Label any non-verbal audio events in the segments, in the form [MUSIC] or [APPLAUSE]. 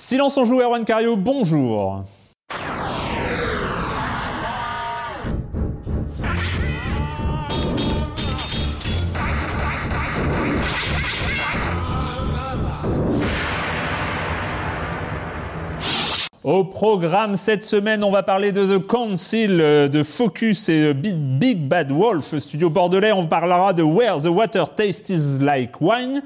Silence en joue, Erwan Cario, bonjour. Au programme cette semaine, on va parler de The Council, euh, de Focus et de Big, Big Bad Wolf, studio bordelais. On parlera de Where the Water Tastes Like Wine.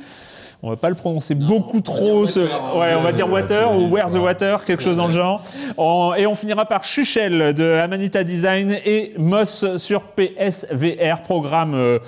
On va pas le prononcer beaucoup trop. ce- Ouais, on va dire Water ou Where the Water, quelque chose dans le genre. En- Et on finira par Chuchel de Amanita Design et Moss sur PSVR, programme euh,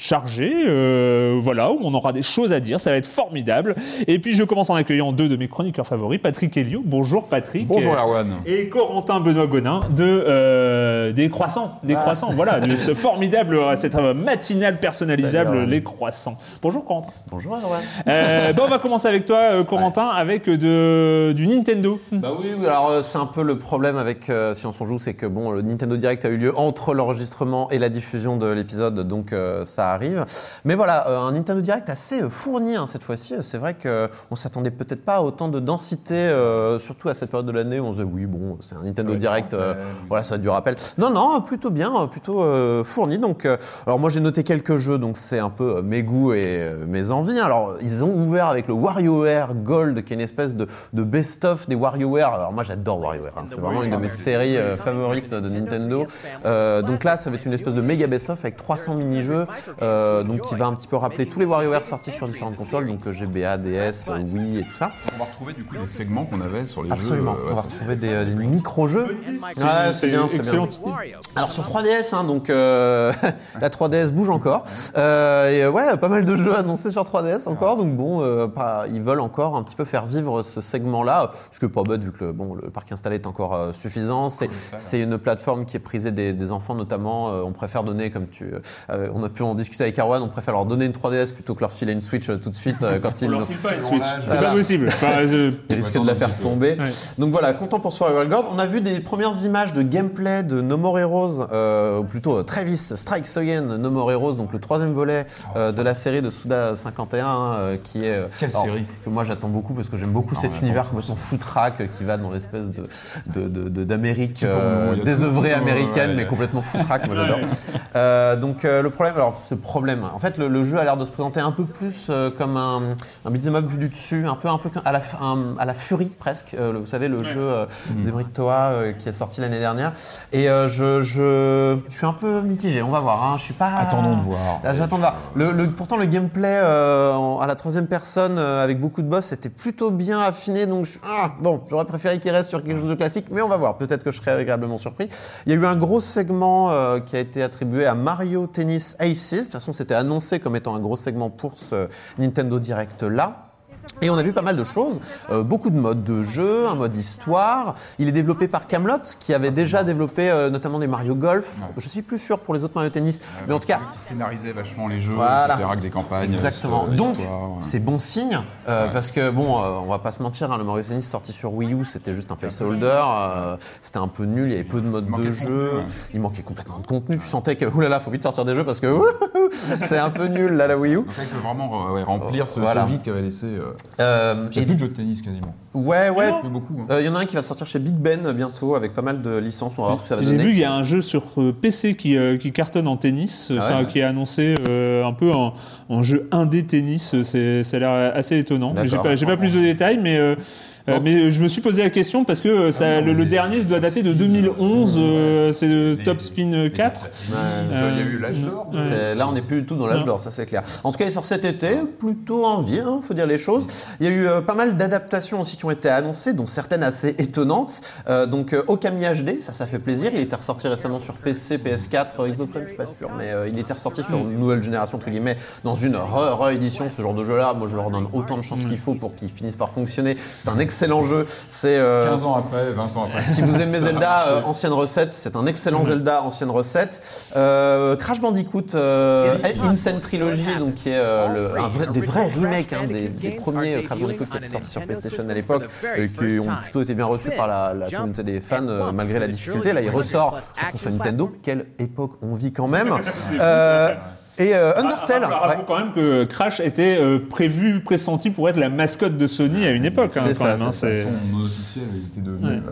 chargé, euh, voilà, où on aura des choses à dire, ça va être formidable. Et puis je commence en accueillant deux de mes chroniqueurs favoris, Patrick Helio. Bonjour Patrick. Bonjour Erwan. Et Corentin Benoît Gonin de euh, des croissants, des croissants, voilà, de ce [LAUGHS] formidable, euh, cette euh, matinale personnalisable, Salut, les croissants. Bonjour Corentin. Bonjour Erwan. Euh, [LAUGHS] bon, on va commencer avec toi, Corentin, avec de, du Nintendo. Bah oui, oui, alors euh, c'est un peu le problème avec euh, Science on joue, c'est que bon, le Nintendo Direct a eu lieu entre l'enregistrement et la diffusion de l'épisode, donc euh, ça arrive. Mais voilà, euh, un Nintendo Direct assez euh, fourni hein, cette fois-ci. C'est vrai que on s'attendait peut-être pas à autant de densité, euh, surtout à cette période de l'année où on se disait oui, bon, c'est un Nintendo Direct, euh, voilà, ça va être du rappel. Non, non, plutôt bien, plutôt euh, fourni. Donc, euh, alors moi j'ai noté quelques jeux, donc c'est un peu mes goûts et euh, mes envies. Alors ils ont ouvert avec le WarioWare Gold, qui est une espèce de, de best-of des WarioWare. Alors moi j'adore WarioWare, hein. c'est vraiment une de mes séries euh, favorites de Nintendo. Euh, donc là ça va être une espèce de méga best-of avec 300 mini-jeux, euh, donc qui va un petit peu rappeler tous les WarioWare sortis sur différentes consoles, donc euh, GBA, DS, euh, Wii et tout ça. On va retrouver du coup des segments qu'on avait sur les Absolument, jeux. euh, on va retrouver des, des micro-jeux. Ouais, c'est bien, c'est bien. Alors sur 3DS, hein, donc euh, [LAUGHS] la 3DS bouge encore. Euh, et ouais, pas mal de jeux annoncés sur 3DS encore. Donc bon, euh, pas, ils veulent encore un petit peu faire vivre ce segment-là, ce que pas bête vu que le, bon, le parc installé est encore euh, suffisant. C'est c'est une plateforme qui est prisée des, des enfants notamment. Euh, on préfère donner, comme tu, euh, on a pu en discuter avec Arwan, on préfère leur donner une 3DS plutôt que leur filer une Switch euh, tout de suite euh, quand ils On leur file pas une Switch, c'est Voilà. pas possible. [LAUGHS] Enfin, je- ils risquent de la faire tomber. Ouais. Donc voilà, content pour Survival Guard. On a vu des premières images de gameplay de No More Heroes, euh, ou plutôt Travis Strikes Again No More Heroes, donc le troisième volet euh, de la série de Suda 51, hein, euh, qui est... euh, Quelle série Que moi j'attends beaucoup parce que j'aime beaucoup cet univers complètement foutraque qui va dans l'espèce de, de, de- de- d'Amérique, euh, désœuvrée américaine, Ouais, mais complètement foutraque, moi [LAUGHS] j'adore. Euh, donc euh, le problème, alors ce problème, en fait le, le jeu a l'air de se présenter un peu plus euh, comme un, un beat'em up vu du dessus, un peu un peu à la, un- à la Fury presque, euh, vous savez le jeu euh, Mm. d'Emeric Toa euh, qui est sorti l'année dernière. Et euh, je, je, je suis un peu mitigé, on va voir. Hein. Je suis pas. Attendons de voir. Là, J'attends de voir. Le, le- pourtant le gameplay euh, en- à la troisième personne euh, avec beaucoup de boss était plutôt bien affiné, donc je- ah, bon, j'aurais préféré qu'il reste sur quelque chose de classique, mais on va voir. Peut-être que je serai agréablement surpris. Il y a eu un gros segment euh, qui a été attribué à Mario Tennis Aces. De toute façon, c'était annoncé comme étant un gros segment pour ce Nintendo Direct là. Et on a vu pas mal de choses, euh, beaucoup de modes de jeu, un mode histoire. Il est développé par Camelot, qui avait déjà développé euh, notamment des Mario Golf. Je suis plus sûr pour les autres Mario Tennis, mais en tout cas, Qui scénarisait vachement les jeux, Voilà. etc., avec des campagnes. Exactement. euh, Donc, histoire, ouais. c'est bon signe, euh, parce que bon, on va pas se mentir, hein, le Mario Tennis sorti sur Wii U, c'était juste un placeholder, c'était un peu nul, il y avait peu de modes de jeu, contenu, ouais. il manquait complètement de contenu. Tu sentais que, oulala, faut vite sortir des jeux parce que [LAUGHS] c'est un peu nul là la Wii U. Donc, il peut vraiment ouais, remplir ce, ce Voilà. vide qu'avait laissé. Euh, il y a et- plus de jeux de tennis quasiment. ouais, ouais. Plus beaucoup. hein. Euh, Il y en a un qui va sortir chez Big Ben bientôt avec pas mal de licences. On va voir ce que ça va J'ai vu qu'il y a un jeu sur euh, PC qui, euh, qui cartonne en tennis, Ah ouais, enfin, ouais. qui est annoncé euh, un peu en, en jeu indé tennis. C'est, ça a l'air assez étonnant. J'ai pas, j'ai pas plus de détails, mais, euh, mais je me suis posé la question parce que euh, ça, Ah le, non, le mais- dernier doit dater de 2011. euh, c'est le Top Spin 4. Il y a eu l'âge d'or. Là, on n'est plus du tout dans l'âge Non. d'or, ça c'est clair. En tout cas, il sort cet été, plutôt envie, hein, faut dire les choses. Il y a eu euh, pas mal d'adaptations aussi qui ont été annoncées, dont certaines assez étonnantes. Euh, donc, euh, Okami HD, ça, ça fait plaisir. Il était ressorti récemment sur PC, PS4, Xbox One, je suis pas sûr, mais euh, il était ressorti sur une nouvelle génération, entre guillemets, dans une re-édition. Ce genre de jeu-là, moi, je leur donne autant de chances qu'il faut pour qu'ils finissent par fonctionner. C'est un excellent jeu. C'est euh, 15 ans après, 20 ans après. si vous aimez Zelda, euh, ancienne recette, c'est un excellent Zelda, ancienne recette. Euh, Crash Bandicoot, euh, Insane Trilogy, donc qui est euh, le- un vrai- des vrais remakes hein, des, des premiers euh, Crash Bandicoot qui étaient sortis sur PlayStation à l'époque et qui ont plutôt été bien reçus par la, la communauté des fans euh, malgré la difficulté. Là, il ressort sur console Nintendo. Quelle époque on vit quand même. [LAUGHS] Euh, et euh, Undertale. Rappelons ouais. quand même que Crash était euh, prévu, pressenti pour être la mascotte de Sony à une époque. hein, C'est quand ça, même, hein, c'est c'est- Son officiel était devenu Ouais. euh,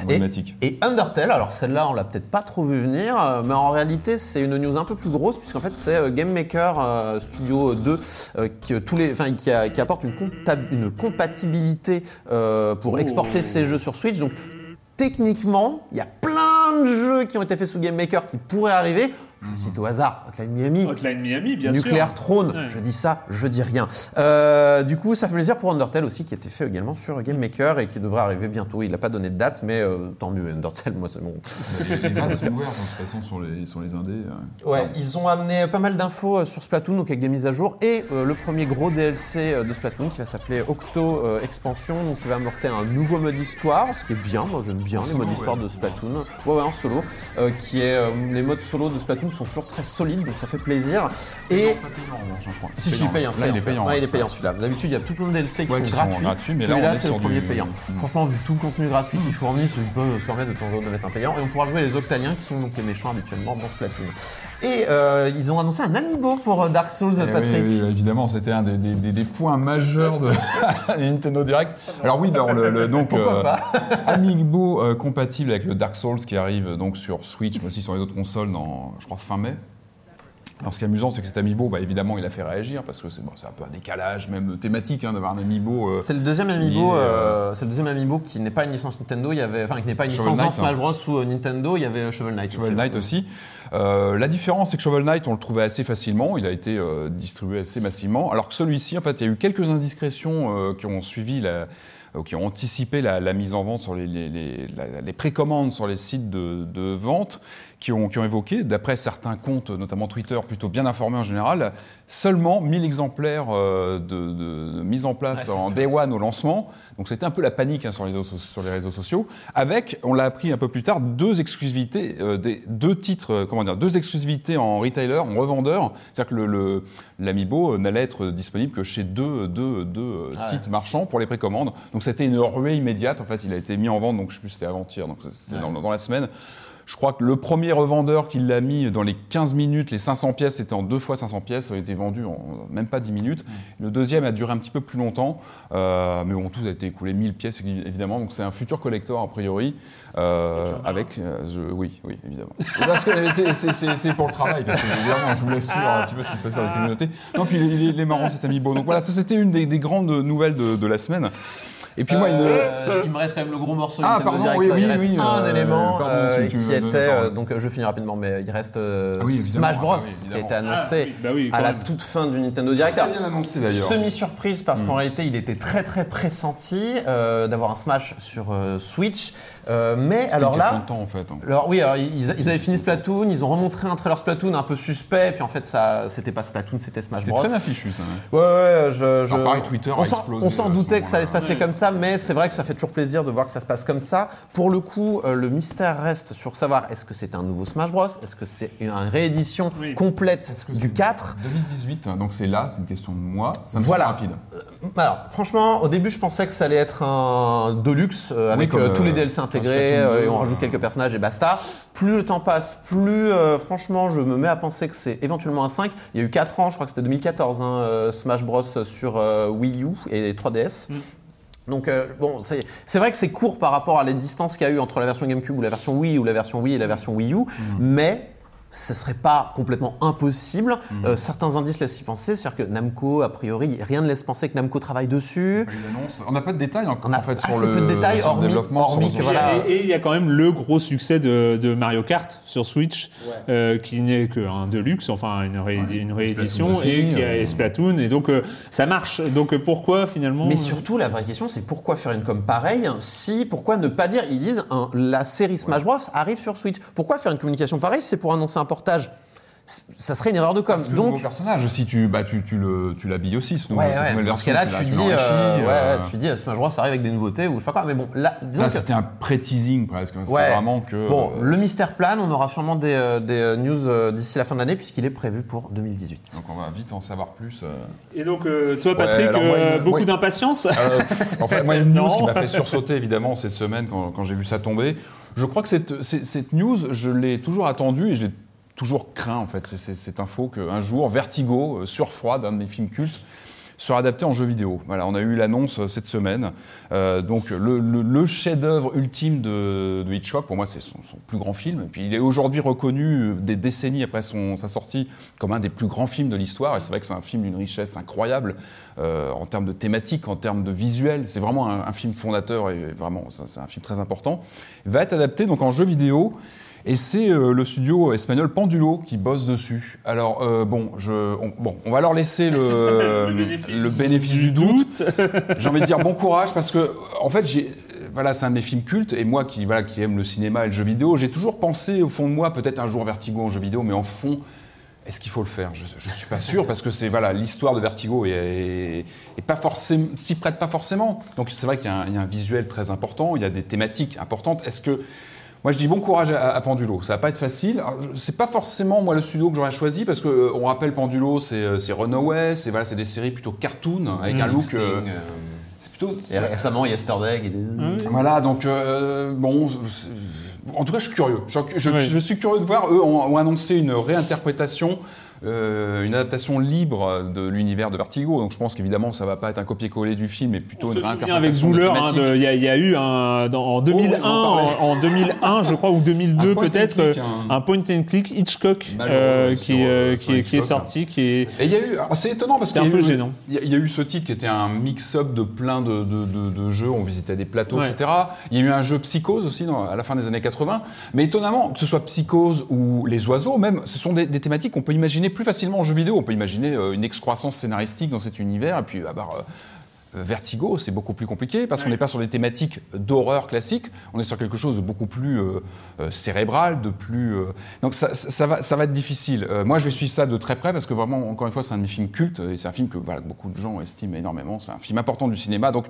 Et, emblématique. et Undertale, alors celle-là on l'a peut-être pas trop vu venir, euh, mais en réalité c'est une news un peu plus grosse puisqu'en fait c'est euh, Game Maker euh, Studio 2 euh, qui, tous les, qui, a- qui apporte une, une compatibilité euh, pour exporter ses jeux sur Switch. Donc techniquement, il y a plein de jeux qui ont été faits sous Game Maker qui pourraient arriver. Je cite au hasard, Hotline Miami, Hotline Miami, bien sûr. Nuclear Throne, Ouais. je dis ça, je dis rien. Euh, du coup, ça fait plaisir pour Undertale aussi, qui a été fait également sur Game Maker et qui devrait arriver bientôt. Il n'a pas donné de date, mais euh, tant mieux, Undertale, moi c'est bon. Les sont ouverts, de toute façon, sur les, sur les indés. euh. Ouais, ils ont amené pas mal d'infos sur Splatoon, donc avec des mises à jour, et euh, le premier gros DLC de Splatoon qui va s'appeler Octo euh, Expansion, donc qui va apporter un nouveau mode histoire, ce qui est bien, moi j'aime bien les solo, modes histoire ouais. de Splatoon. Ouais, ouais, en solo, euh, qui est, euh, les modes solo de Splatoon sont toujours très solides, donc ça fait plaisir. Et pas payant, hein, je crois. Si. Là, il est payant. Il est payant celui-là. D'habitude, il y a tout plein de DLC qui sont gratuits. mais celui-là, c'est le premier payant. Franchement, vu tout le contenu gratuit qu'ils fournissent, ils peuvent se permettre de temps en temps de mettre un payant. Et on pourra jouer les Octaliens, qui sont donc les méchants habituellement dans Splatoon. Et euh, ils ont annoncé un amiibo pour euh, Dark Souls, Eh Patrick. oui, oui, évidemment, c'était un des, des- des- des points majeurs de [LAUGHS] Nintendo Direct. Alors oui, alors le, le- donc euh, [LAUGHS] Amiibo euh, compatible avec le Dark Souls qui arrive donc sur Switch, mais aussi sur les autres consoles dans, je crois, fin mai. Alors ce qui est amusant, c'est que cet Amiibo, bah, évidemment, il a fait réagir parce que c'est bon, un peu un décalage même thématique hein, d'avoir un Amiibo. euh, C'est le deuxième amiibo, est, euh, c'est le deuxième amiibo qui n'est pas une licence Nintendo. Il y avait, enfin, qui n'est pas une Shovel licence dans Knight, Smash hein. Bros euh, Nintendo. Il y avait Shovel Knight. Shovel aussi. Knight aussi. Euh, la différence, c'est que Shovel Knight, on le trouvait assez facilement. Il a été euh, distribué assez massivement. Alors que celui-ci, en fait, il y a eu quelques indiscrétions euh, qui ont suivi la qui ont anticipé la, la mise en vente sur les, les- les- la- les précommandes sur les sites de, de vente, qui ont, qui ont évoqué, d'après certains comptes, notamment Twitter, plutôt bien informés en général, seulement 1000 exemplaires euh, de, de- de mise en place en day one au lancement. Donc c'était un peu la panique hein, sur, les réseaux, sur les réseaux sociaux. Avec, on l'a appris un peu plus tard, deux exclusivités, euh, des, deux titres, euh, comment dire, deux exclusivités en retailer, en revendeur. C'est-à-dire que le, le- l'Amiibo euh, n'allait être disponible que chez deux, deux, deux euh, sites marchands pour les précommandes. Donc c'était une ruée immédiate. En fait, il a été mis en vente, donc je sais plus, c'était avant-hier, donc c'était dans, dans la semaine. Je crois que le premier revendeur qui l'a mis dans les 15 minutes, les 500 pièces, c'était en deux fois 500 pièces, ça a été vendu en même pas 10 minutes. Le deuxième a duré un petit peu plus longtemps, euh, mais bon, tout a été écoulé 1000 pièces évidemment, donc c'est un futur collector a priori, euh, avec, euh, je- oui, oui, évidemment. Parce que c'est- pour le travail, parce que évidemment, je voulais suivre un petit peu ce qui se passait dans la communauté. Non, puis il est- marrant cet amiibo. Donc voilà, ça c'était une des, des grandes nouvelles de, de la semaine. Et puis moi, une- Euh, il me reste quand même le gros morceau Ah, Nintendo pardon, Direct. oui, il oui, reste oui, un euh, élément pardon, euh, tu- tu qui était euh, donc euh, je finis rapidement, mais il reste euh, Ah oui, Smash Bros ah oui, qui a été annoncé Ah, oui, bah oui, à la toute fin du Nintendo Direct. Très bien annoncé d'ailleurs. Semi-surprise parce qu'en réalité il était très très pressenti euh, d'avoir un Smash sur euh, Switch. Euh, mais alors là, plein de temps en fait. hein. alors oui, alors, ils, ils avaient fini Splatoon, ils ont remontré un trailer Splatoon un peu suspect, puis en fait ça c'était pas Splatoon, c'était Smash C'était Bros. très affichu ça. Ouais, ouais, je, je- Alors, pareil, Twitter on s'en, doutait que ça allait se passer comme ça, mais c'est vrai que ça fait toujours plaisir de voir que ça se passe comme ça. Pour le coup, euh, le mystère reste sur savoir est-ce que c'est un nouveau Smash Bros, est-ce que c'est une, une réédition Oui. complète du 4 2018, hein, donc c'est là, c'est une question de mois. Ça me Voilà. semble rapide. Alors, franchement, au début, je pensais que ça allait être un Deluxe euh, avec comme, euh, tous les euh, DLC intégrés euh, et 2, on rajoute euh, quelques personnages et basta. Plus le temps passe, plus euh, franchement, je me mets à penser que c'est éventuellement un 5. Il y a eu 4 ans, je crois que c'était 2014, hein, euh, Smash Bros sur euh, Wii U et 3DS. Donc euh, bon, c'est c'est vrai que c'est court par rapport à les distances qu'il y a eu entre la version GameCube ou la version Wii ou la version Wii et la version Wii U, mais ce serait pas complètement impossible. Euh, certains indices laissent y penser, c'est-à-dire que Namco, a priori, rien ne laisse penser que Namco travaille dessus. Annonce- On n'a pas de détails encore On a en fait sur assez le, peu de détails, sur hormis- développement, hormis que voilà. Et il y a quand même le gros succès de, de Mario Kart sur Switch, euh, qui n'est qu'un deluxe, enfin une, réédi- une réédition, Splatoon et aussi, qui a euh. Splatoon, et donc euh, ça marche. Donc pourquoi finalement Mais surtout, la vraie question, c'est pourquoi faire une com pareille si, pourquoi ne pas dire, ils disent, hein, la série Smash Bros arrive sur Switch? Pourquoi faire une communication pareille si c'est pour annoncer un portage Ça serait une erreur de com. Parce que le nouveau Donc, personnage aussi, tu, bah, tu, tu le- tu l'habilles aussi, ce nouveau, ouais, cette ouais, dans ce version. cas-là, tu dis, euh, ouais, euh, ouais, tu dis, Smash Bros arrive avec des nouveautés ou je sais pas quoi. Mais bon, là, disons ça, que- c'était un pré-teasing presque. C'était Ouais. vraiment que. Bon, euh, le mystère plane, on aura sûrement des, euh, des euh, news d'ici la fin de l'année puisqu'il est prévu pour 2018. Donc on va vite en savoir plus. Et donc toi Patrick, moi, euh, beaucoup d'impatience Euh, en fait, moi, une [LAUGHS] news qui m'a fait sursauter évidemment cette semaine quand, quand j'ai vu ça tomber. Je crois que cette, cette, cette news, je l'ai toujours attendue et je l'ai toujours craint en fait. Cette info qu'un jour, Vertigo, euh, sur froid, d'un de mes films cultes, sera adapté en jeu vidéo. Voilà, on a eu l'annonce euh, cette semaine. Euh, donc le, le- le chef-d'œuvre ultime de, de Hitchcock, pour moi, c'est son, son plus grand film. Et puis il est aujourd'hui reconnu euh, des décennies après son- sa sortie comme un des plus grands films de l'histoire. Et c'est vrai que c'est un film d'une richesse incroyable euh, en termes de thématique, en termes de visuel. C'est vraiment un, un film fondateur et vraiment, c'est un film très important. Il va être adapté donc en jeu vidéo. Et c'est euh, le studio espagnol Pendulo qui bosse dessus. Alors euh, bon, je, on, bon, on va leur laisser le, [LAUGHS] le bénéfice, du doute. [LAUGHS] J'ai envie de dire bon courage parce que en fait j'ai voilà c'est un de mes films cultes et moi qui voilà qui aime le cinéma et le jeu vidéo j'ai toujours pensé au fond de moi peut-être un jour Vertigo en jeu vidéo mais en fond est-ce qu'il faut le faire? Je, je suis pas sûr parce que c'est voilà l'histoire de Vertigo est pas forcément s'y prête pas forcément donc c'est vrai qu'il y, y a un visuel très important il y a des thématiques importantes est-ce que moi, je dis bon courage à, à Pendulo. Ça va pas être facile. C'est pas forcément moi le studio que j'aurais choisi parce que euh, on rappelle Pendulo, c'est euh, c'est Runaway, c'est voilà, c'est des séries plutôt cartoon avec un look. euh, c'est plutôt. et récemment, Yesterday. est- Voilà, donc euh, bon. En tout cas, je suis curieux. Je, je- Oui. je suis curieux de voir. Eux ont, ont annoncé une réinterprétation, euh, une adaptation libre de l'univers de Vertigo. Donc, je pense qu'évidemment, ça va pas être un copier-coller du film, mais plutôt On une se réinterprétation. avec douleur, hein, il y, a- il y a eu un, dans- en 2001, Oh, en en, en 2001, je crois, ou 2002 [LAUGHS] Un point and peut-être, euh, un- un point and click Hitchcock euh, qui, euh, est- qui est Hitchcock. sorti, qui est Et il y a eu, alors, c'est étonnant parce qu'il y y, y a eu ce titre qui était un mix-up de plein de, de- de- de jeux. On visitait des plateaux, Ouais. etc. Il y a eu un jeu Psychose aussi dans- à la fin des années 80. Mais étonnamment, que ce soit Psychose ou les oiseaux, même, ce sont des, des thématiques qu'on peut imaginer plus facilement en jeu vidéo. On peut imaginer euh, une excroissance scénaristique dans cet univers. Et puis, ah bah, euh, Vertigo, c'est beaucoup plus compliqué parce qu'on n'est pas sur des thématiques d'horreur classique, on est sur quelque chose de beaucoup plus euh, euh, cérébral, de plus. Donc ça, ça- ça va, ça va être difficile. Moi, je vais suivre ça de très près parce que vraiment, encore une fois, c'est un de mes films cultes et c'est un film que voilà, beaucoup de gens estiment énormément. C'est un film important du cinéma. Donc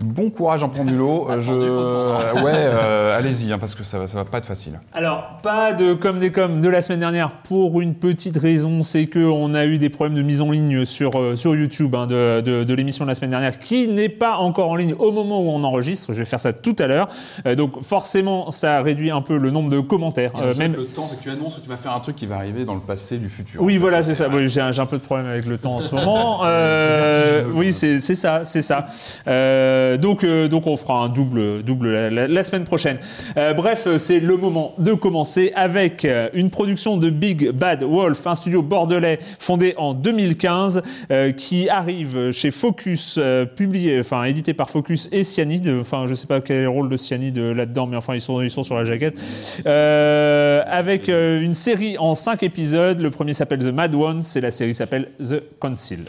bon courage en pendulo. [LAUGHS] Euh, je, [LAUGHS] ouais, euh, allez-y hein, parce que ça, va- ça va pas être facile. Alors, pas de comme des comme de la semaine dernière pour une petite raison, c'est que on a eu des problèmes de mise en ligne sur, euh, sur YouTube hein, de, de, de l'émission de la semaine dernière qui n'est pas encore en ligne au moment où on enregistre. Je vais faire ça tout à l'heure. Euh, donc, forcément, ça réduit un peu le nombre de commentaires. Euh, même... le temps, c'est que tu annonces que tu vas faire un truc qui va arriver dans le passé, du futur. Oui, En fait, voilà, c'est ça. Oui, J'ai un, j'ai un peu de problème avec le temps en ce moment. [LAUGHS] Euh, oui, c'est c'est ça, c'est ça. Euh, Euh, donc, euh, donc on fera un double, double la, semaine prochaine. Euh, bref, c'est le moment de commencer avec une production de Big Bad Wolf, un studio bordelais fondé en 2015, euh, qui arrive chez Focus, publié, enfin édité par Focus et Cyanide. Enfin, je sais pas quel est le rôle de Cyanide là-dedans, mais enfin ils sont, ils sont sur la jaquette. Avec une série en 5 épisodes. Le premier s'appelle The Mad Ones et la série s'appelle The Council.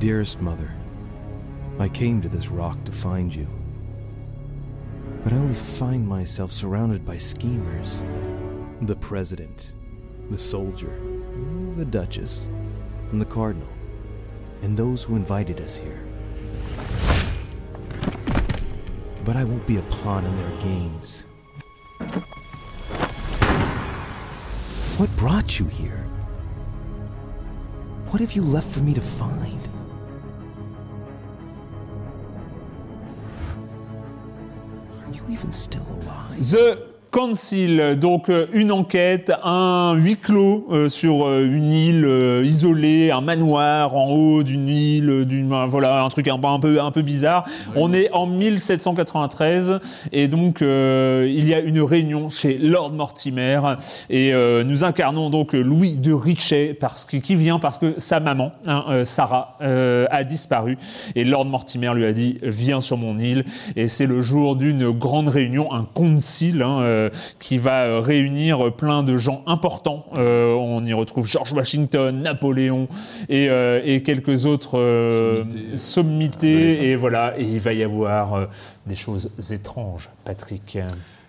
Dearest mother, I came to this rock to find you. But I only find myself surrounded by schemers. The president, the soldier, the duchess, and the cardinal, and those who invited us here. But I won't be a pawn in their games. What brought you here? What have you left for me to find? Even still alive? The Council, donc euh, une enquête, un huis clos euh, sur euh, une île euh, isolée, un manoir en haut d'une île, euh, d'une euh, voilà un truc un, peu- un peu un peu bizarre. On est en 1793 et donc euh, il y a une réunion chez Lord Mortimer et euh, nous incarnons donc Louis de Richet parce que qui vient parce que sa maman hein, Sarah euh, a disparu et Lord Mortimer lui a dit viens sur mon île et c'est le jour d'une grande réunion, un concile hein, euh, qui va euh, réunir plein de gens importants. Euh, on y retrouve George Washington, Napoléon et, euh, et quelques autres euh, Sommités. sommités et voilà et il va y avoir euh, des choses étranges, Patrick.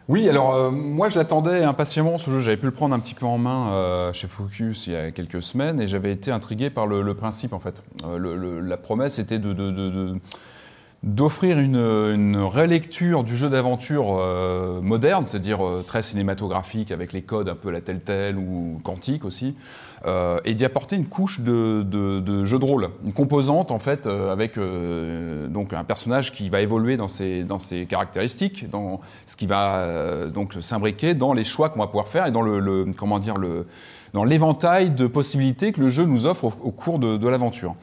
Oui, alors euh, moi je l'attendais impatiemment ce jeu. J'avais pu le prendre un petit peu en main euh, chez Focus il y a quelques semaines et j'avais été intrigué par le, le principe en fait. Euh, le- le- la promesse était de, de- de- de- d'offrir une, une relecture du jeu d'aventure euh, moderne, c'est-à-dire euh, très cinématographique avec les codes un peu la Telltale ou quantique aussi, euh, et d'y apporter une couche de, jeu de rôle, une composante en fait avec donc un personnage qui va évoluer dans ses, caractéristiques, dans ce qui va donc s'imbriquer dans les choix qu'on va pouvoir faire et dans l'éventail de possibilités que le jeu nous offre au, cours de, de l'aventure.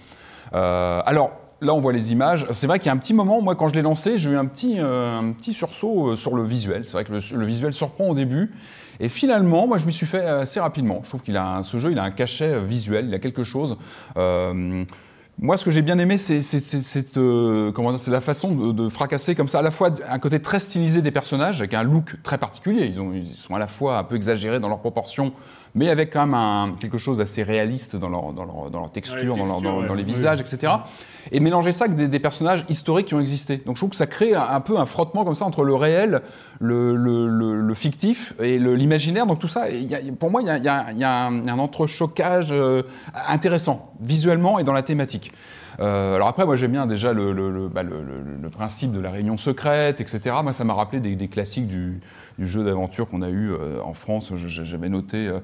Alors là, on voit les images. C'est vrai qu'il y a un petit moment, moi, quand je l'ai lancé, j'ai eu un petit, euh, un petit sursaut euh, sur le visuel. C'est vrai que le, visuel surprend au début. Et finalement, moi, je m'y suis fait assez rapidement. Je trouve qu'il a un- ce jeu, il a un cachet euh, visuel, il a quelque chose. Euh, moi, ce que j'ai bien aimé, c'est euh, la façon de, fracasser comme ça, à la fois un côté très stylisé des personnages, avec un look très particulier. Ils sont à la fois un peu exagérés dans leurs proportions, mais avec quand même un- quelque chose d'assez réaliste dans leur, dans leur, dans leur texture, dans, leur- textures, dans- ouais. dans les Oui. visages, etc. Et mélanger ça avec des, des personnages historiques qui ont existé. Donc je trouve que ça crée un, un peu un frottement comme ça entre le réel, le, le, le- le fictif et l'imaginaire. Donc tout ça, il y a- pour moi, il y a, il y a- il y a un, un entrechoquage euh, intéressant, visuellement et dans la thématique. Euh, alors après, moi j'aime bien déjà le, le, le- bah, le principe de la réunion secrète, etc. Moi, ça m'a rappelé des, des classiques du, du jeu d'aventure qu'on a eu euh, en France. J'avais noté euh,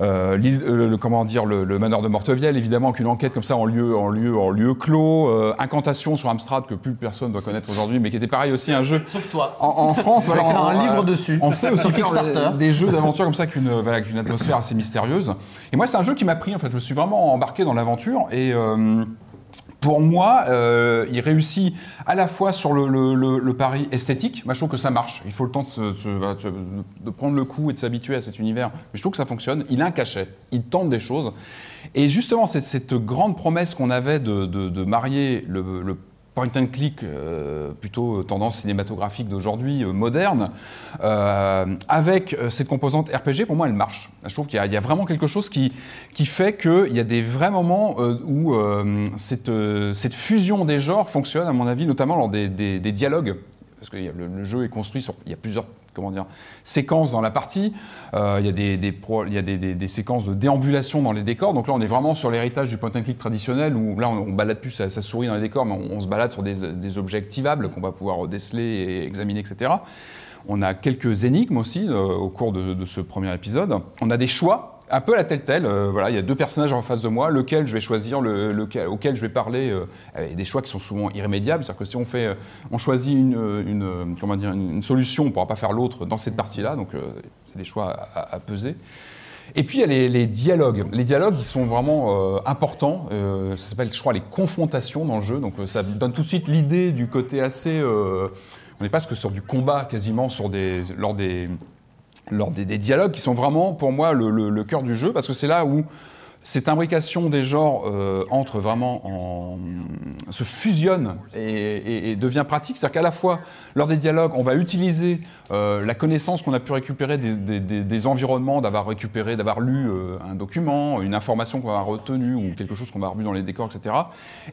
euh, euh, le, comment dire, le, le manoir de Mortevielle, évidemment, qu'une enquête comme ça en lieu, en lieu, en lieu clos, euh, Incantation sur Amstrad que plus personne doit connaître aujourd'hui, mais qui était pareil aussi un jeu Sauf toi. en, en France. Écrire on- un livre dessus. On sait aussi Sur faire Kickstarter. des, des jeux d'aventure comme ça qu'une voilà, qu'une atmosphère assez mystérieuse. Et moi, c'est un jeu qui m'a pris. En fait, je me suis vraiment embarqué dans l'aventure et euh, pour moi, euh, il réussit à la fois sur le, le- pari esthétique. Moi, je trouve que ça marche. Il faut le temps de, prendre le coup et de s'habituer à cet univers. Mais je trouve que ça fonctionne. Il a un cachet. Il tente des choses. Et justement, cette, grande promesse qu'on avait de, marier le point and click, euh, plutôt tendance cinématographique d'aujourd'hui, euh, moderne, euh, avec euh, cette composante RPG, pour moi, elle marche. Je trouve qu'il y, a- vraiment quelque chose qui, qui fait qu'il y a des vrais moments euh, où euh, cette, euh, cette fusion des genres fonctionne, à mon avis, notamment lors des, des- des dialogues. Parce que le, jeu est construit sur. Il y a plusieurs comment dire, séquences dans la partie. Euh, il y a, des, il y a des, séquences de déambulation dans les décors. Donc là, on est vraiment sur l'héritage du point and click traditionnel où là, on, on balade plus sa, souris dans les décors, mais on, se balade sur des, objets activables qu'on va pouvoir déceler et examiner, etc. On a quelques énigmes aussi euh, au cours de ce premier épisode. On a des choix. Un peu à la telle-telle, euh, voilà, il y a deux personnages en face de moi, lequel je vais choisir, le, lequel- auquel je vais parler, euh, avec des choix qui sont souvent irrémédiables, c'est-à-dire que si on fait, euh, on choisit une, euh, solution, on ne pourra pas faire l'autre dans cette partie-là, donc c'est des choix à, peser. Et puis il y a les, dialogues. Les dialogues, ils sont vraiment importants. Ça s'appelle, je crois, les confrontations dans le jeu. Donc ça donne tout de suite l'idée du côté assez. on n'est pas que sur du combat quasiment sur lors des lors des, dialogues qui sont vraiment pour moi le cœur du jeu parce que c'est là où cette imbrication des genres euh, entre vraiment en se fusionne et, devient pratique. C'est-à-dire qu'à la fois, lors des dialogues, on va utiliser euh, la connaissance qu'on a pu récupérer des, environnements, d'avoir récupéré, d'avoir lu euh, un document, une information qu'on avoir retenue ou quelque chose qu'on va avoir vu dans les décors, etc.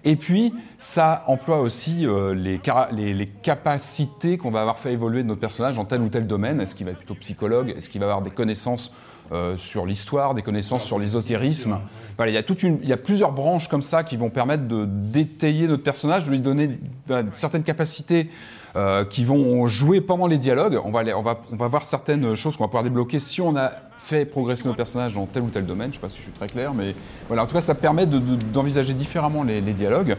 Et puis, ça emploie aussi les capacités qu'on va avoir fait évoluer de notre personnage dans tel ou tel domaine. Est-ce qu'il va être plutôt psychologue? Est-ce qu'il va avoir des connaissances euh, sur l'histoire, des connaissances sur l'ésotérisme. Voilà, il y a toute une, il y a plusieurs branches comme ça qui vont permettre de détailler notre personnage, de lui donner voilà, certaines capacités euh, qui vont jouer pendant les dialogues. On va, aller- on va, on va voir certaines choses qu'on va pouvoir débloquer si on a fait progresser nos personnages dans tel ou tel domaine. Je ne sais pas si je suis très clair, mais voilà. En tout cas, ça permet de- de- d'envisager différemment les, les dialogues.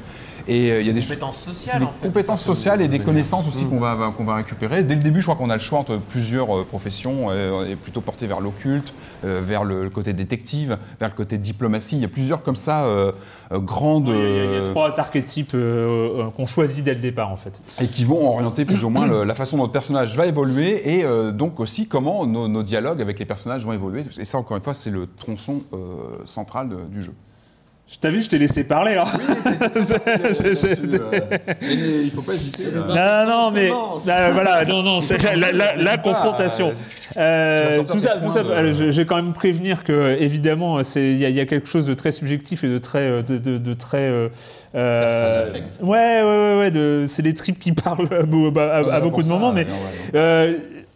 Et euh, il y a des Compétences sociales, des en fait. compétences sociales et des Mmh. connaissances aussi qu'on va, qu'on va récupérer. Dès le début, je crois qu'on a le choix entre plusieurs euh, professions, euh, et plutôt porté vers l'occulte, vers le, le côté détective, vers le côté diplomatie. Il y a plusieurs comme ça grandes Il y, a- il y a trois archétypes qu'on choisit dès le départ en fait. et qui vont orienter plus ou moins le- la façon dont notre personnage va évoluer et euh, donc aussi comment nos, nos dialogues avec les personnages vont évoluer. Et ça, encore une fois, c'est le tronçon euh, central de- du jeu. Je t'as vu, je t'ai laissé parler. Hein. Il faut pas hésiter. Non, non, mais là, voilà, non, non, c'est la, la- la- la confrontation. Euh, sortir tout ça, tout ça. de- euh, Je, je vais quand même prévenir que, évidemment, c'est il y, a- il y a quelque chose de très subjectif et de très, euh, de, de- de très. euh, euh, ouais, ouais, ouais, ouais. C'est les tripes qui parlent à- à beaucoup de moments, mais.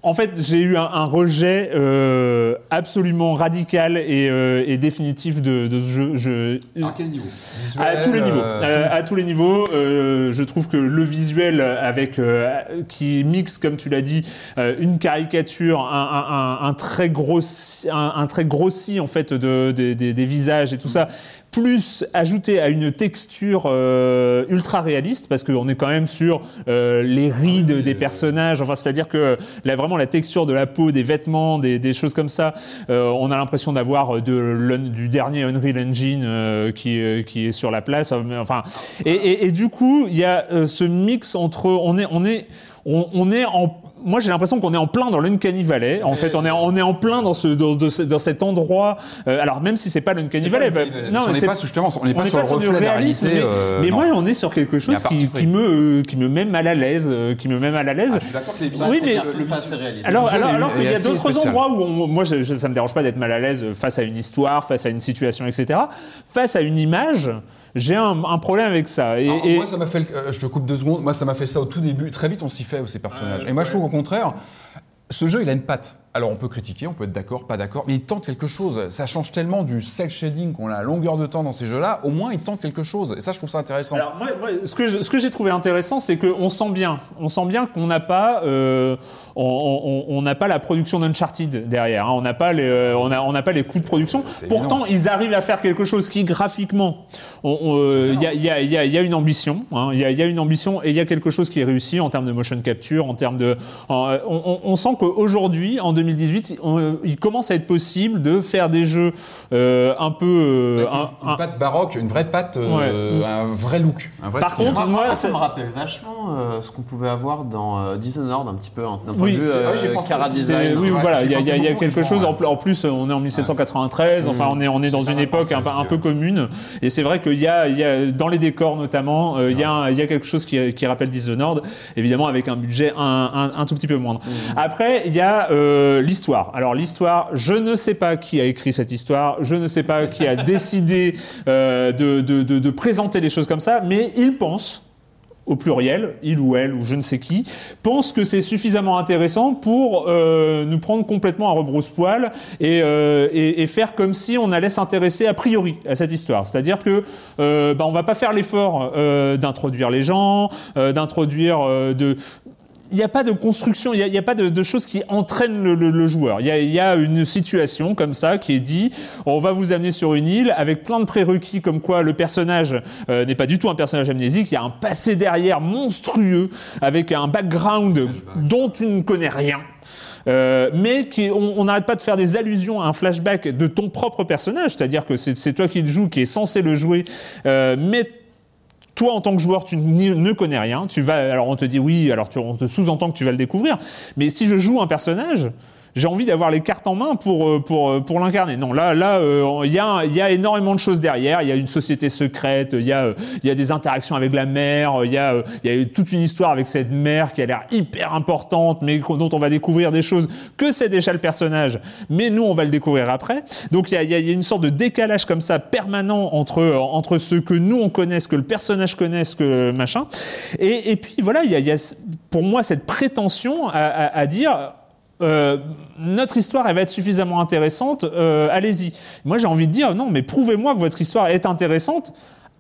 Euh, en fait, j'ai eu un, un rejet euh, absolument radical et, euh, et définitif de, de ce jeu. Je, À quel niveau? À tous les niveaux. euh, Euh, à tous les niveaux. euh, je trouve que le visuel avec euh, qui mixe, comme tu l'as dit, euh, une caricature, un, un, un, un très grossi, un, très grossi en fait de, des- des- des visages et tout ça. Plus ajouté à une texture euh, ultra réaliste, parce qu'on est quand même sur euh, les rides des personnages. Enfin, c'est-à-dire que là, vraiment la texture de la peau, des vêtements, des, des choses comme ça, euh, on a l'impression d'avoir de, l'un- du dernier Unreal Engine euh, qui, euh, qui est sur la place. Euh, Enfin, et, et, et du coup, il y a euh, ce mix entre on est on est on, on est en moi, j'ai l'impression qu'on est en plein dans l'Uncanny Valley. En fait, on est, on est en plein dans, ce, dans, de ce- dans cet endroit. euh, alors, même si c'est pas l'Uncanny Valley, bah, non, on n'est pas, sur- justement, on n'est on pas sur le pas sur du reflet de la réalisme, réalité. mais, euh, mais moi, on est sur quelque chose qui, pris. qui me, euh, qui me met mal à l'aise, euh, qui me met mal à l'aise. Ah, je suis d'accord que les visages- Oui, c'est mais- cartoon, pas assez réaliste. Alors, Le alors, qu'il y a d'autres endroits où on- moi, je, je- ça me dérange pas d'être mal à l'aise face à une histoire, face à une situation, etc. Face à une image, j'ai un, un problème avec ça. Et, Alors, et- Moi, ça m'a fait. le- euh, je te coupe deux secondes. Moi, ça m'a fait ça au tout début. Très vite, on s'y fait, ces personnages. Et moi, je trouve qu'au contraire, ce jeu, il a une patte. Alors, on peut critiquer, on peut être d'accord, pas d'accord, mais il tente quelque chose. Ça change tellement du cel shading qu'on a à longueur de temps dans ces jeux-là. Au moins, il tente quelque chose. Et ça, je trouve ça intéressant. Alors, moi, ce que j'ai trouvé intéressant, c'est qu'on sent bien, on sent bien qu'on n'a pas, euh, on- on on n'a pas la production d'Uncharted derrière. hein. On n'a pas les, euh, on a, on n'a pas les coûts de production. Pourtant, ils arrivent à faire quelque chose qui, graphiquement, euh, il y, a, il y, a, il y, a, il y a une ambition. hein. Il y, a, il y a une ambition et il y a quelque chose qui est réussi en termes de motion capture, en termes de, en- on, on- on sent qu'aujourd'hui, en 2018, on- il commence à être possible de faire des jeux euh, un peu, euh, un- une, une un- patte baroque, une vraie patte, euh, un vrai look. Un vrai Par style. contre, Moi, ça me rappelle vachement euh, ce qu'on pouvait avoir dans euh, Dishonored un petit peu, hein, point Oui, de vue euh, cara design. oui, voilà, il y y y a quelque chose. En, ouais. pl- en plus, on est en 1793. Enfin, on est on est dans une époque un, peu- un commune. Et c'est vrai qu'il y a, il y a dans les décors notamment, euh, il y a il y a quelque chose qui, qui rappelle Dishonored, évidemment avec un budget un, un- un tout petit peu moindre. Après, il y a euh, l'histoire. Alors l'histoire, je ne sais pas qui a écrit cette histoire, je ne sais pas qui a [LAUGHS] décidé euh, de, de, de, de présenter les choses comme ça, mais il pense au pluriel, il ou elle ou je ne sais qui, pense que c'est suffisamment intéressant pour euh, nous prendre complètement à rebrousse-poil et, euh, et, et faire comme si on allait s'intéresser a priori à cette histoire. C'est-à-dire que euh, bah, on va pas faire l'effort euh, d'introduire les gens, d'introduire de il n'y a pas de construction, il n'y a, pas de, choses qui entraînent le, joueur. Il y, a, une situation comme ça qui est dit, on va vous amener sur une île avec plein de prérequis comme quoi le personnage euh, n'est pas du tout un personnage amnésique, il y a un passé derrière monstrueux avec un background dont tu ne connais rien. euh, mais on n'arrête pas de faire des allusions à un flashback de ton propre personnage, c'est-à-dire que c'est c'est toi qui le joues, qui est censé le jouer, euh, mais toi, en tant que joueur, tu ne connais rien. Tu vas, alors on te dit oui, alors tu, on te sous-entend que tu vas le découvrir. Mais si je joue un personnage, j'ai envie d'avoir les cartes en main pour euh, pour euh, pour l'incarner. Non, là là, euh, il y a y a énormément de choses derrière. Il y a une société secrète. Il y a euh, il y a des interactions avec la mère. Il y a euh, il y a toute une histoire avec cette mère qui a l'air hyper importante, mais dont on va découvrir des choses que c'est déjà le personnage. Mais nous, on va le découvrir après. Donc il y a, il y a- une sorte de décalage comme ça permanent entre entre ce que nous on connaît, ce que le personnage connaît, ce que machin. Et, et puis voilà, il y a, y a pour moi cette prétention à- à dire. Euh, notre histoire, elle va être suffisamment intéressante. euh, Allez-y. Moi, j'ai envie de dire non, mais prouvez-moi que votre histoire est intéressante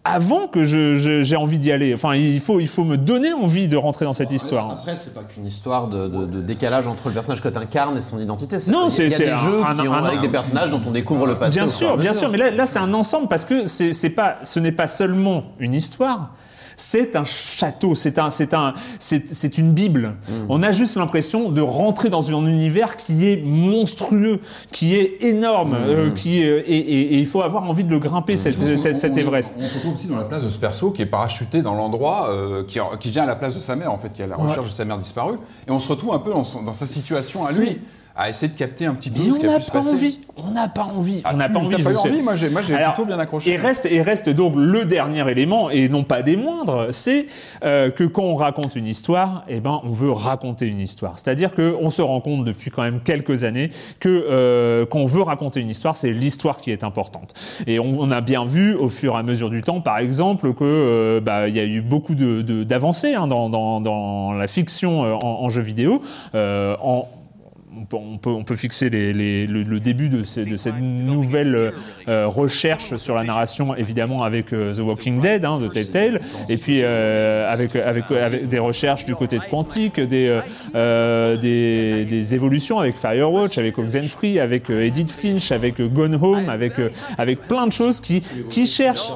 avant que j'ai envie d'y aller. Enfin, il faut, il faut me donner envie de rentrer dans cette histoire. Après, c'est pas qu'une histoire de, de- de décalage entre le personnage que tu incarnes et son identité. Non, c'est- des c'est jeux un- qui ont un- avec un- des personnages dont on découvre le passé. Bien sûr, bien sûr, mais là, là c'est un ensemble parce que c'est pas, ce n'est pas seulement une histoire. C'est un château, c'est un, c'est un, c'est une bible. Mm. On a juste l'impression de rentrer dans un univers qui est monstrueux, qui est énorme, Mm. euh, qui est- et, et- et il faut avoir envie de le grimper cet, qu'on- cet- cet on- Everest. On, se retrouve aussi dans la place de ce perso qui est parachuté dans l'endroit, euh, qui, qui vient à la place de sa mère, en fait, qui est à la recherche de sa mère disparue. Et on se retrouve un peu dans, son- dans sa situation à lui, à essayer de capter un petit peu Mais ce qui on a n'a pu se pas passer. envie. On n'a pas envie. Ah, on n'a pas envie. pas eu envie Moi, j'ai moi, j'ai plutôt bien accroché. Et reste, et reste donc le dernier élément, et non pas des moindres, c'est euh, que quand on raconte une histoire, eh ben, on veut raconter une histoire. C'est-à-dire qu'on se rend compte depuis quand même quelques années que euh, quand on veut raconter une histoire, c'est l'histoire qui est importante. Et on, on a bien vu au fur et à mesure du temps, par exemple, que euh, bah, il y a eu beaucoup de- de- d'avancées hein, dans, dans, dans la fiction euh, en, en jeu vidéo. Euh, en, on peut, on peut, on peut fixer les- les- le, le début de, ces- de cette nouvelle euh, recherche sur la narration, évidemment avec euh, The Walking Dead hein, de Telltale, et puis euh, avec, avec, avec des recherches du côté de Quantic, des, euh, euh, des, des évolutions avec Firewatch, avec Oxenfree, avec euh, Edith Finch, avec euh, Gone Home, avec, euh, avec plein de choses qui, qui cherchent,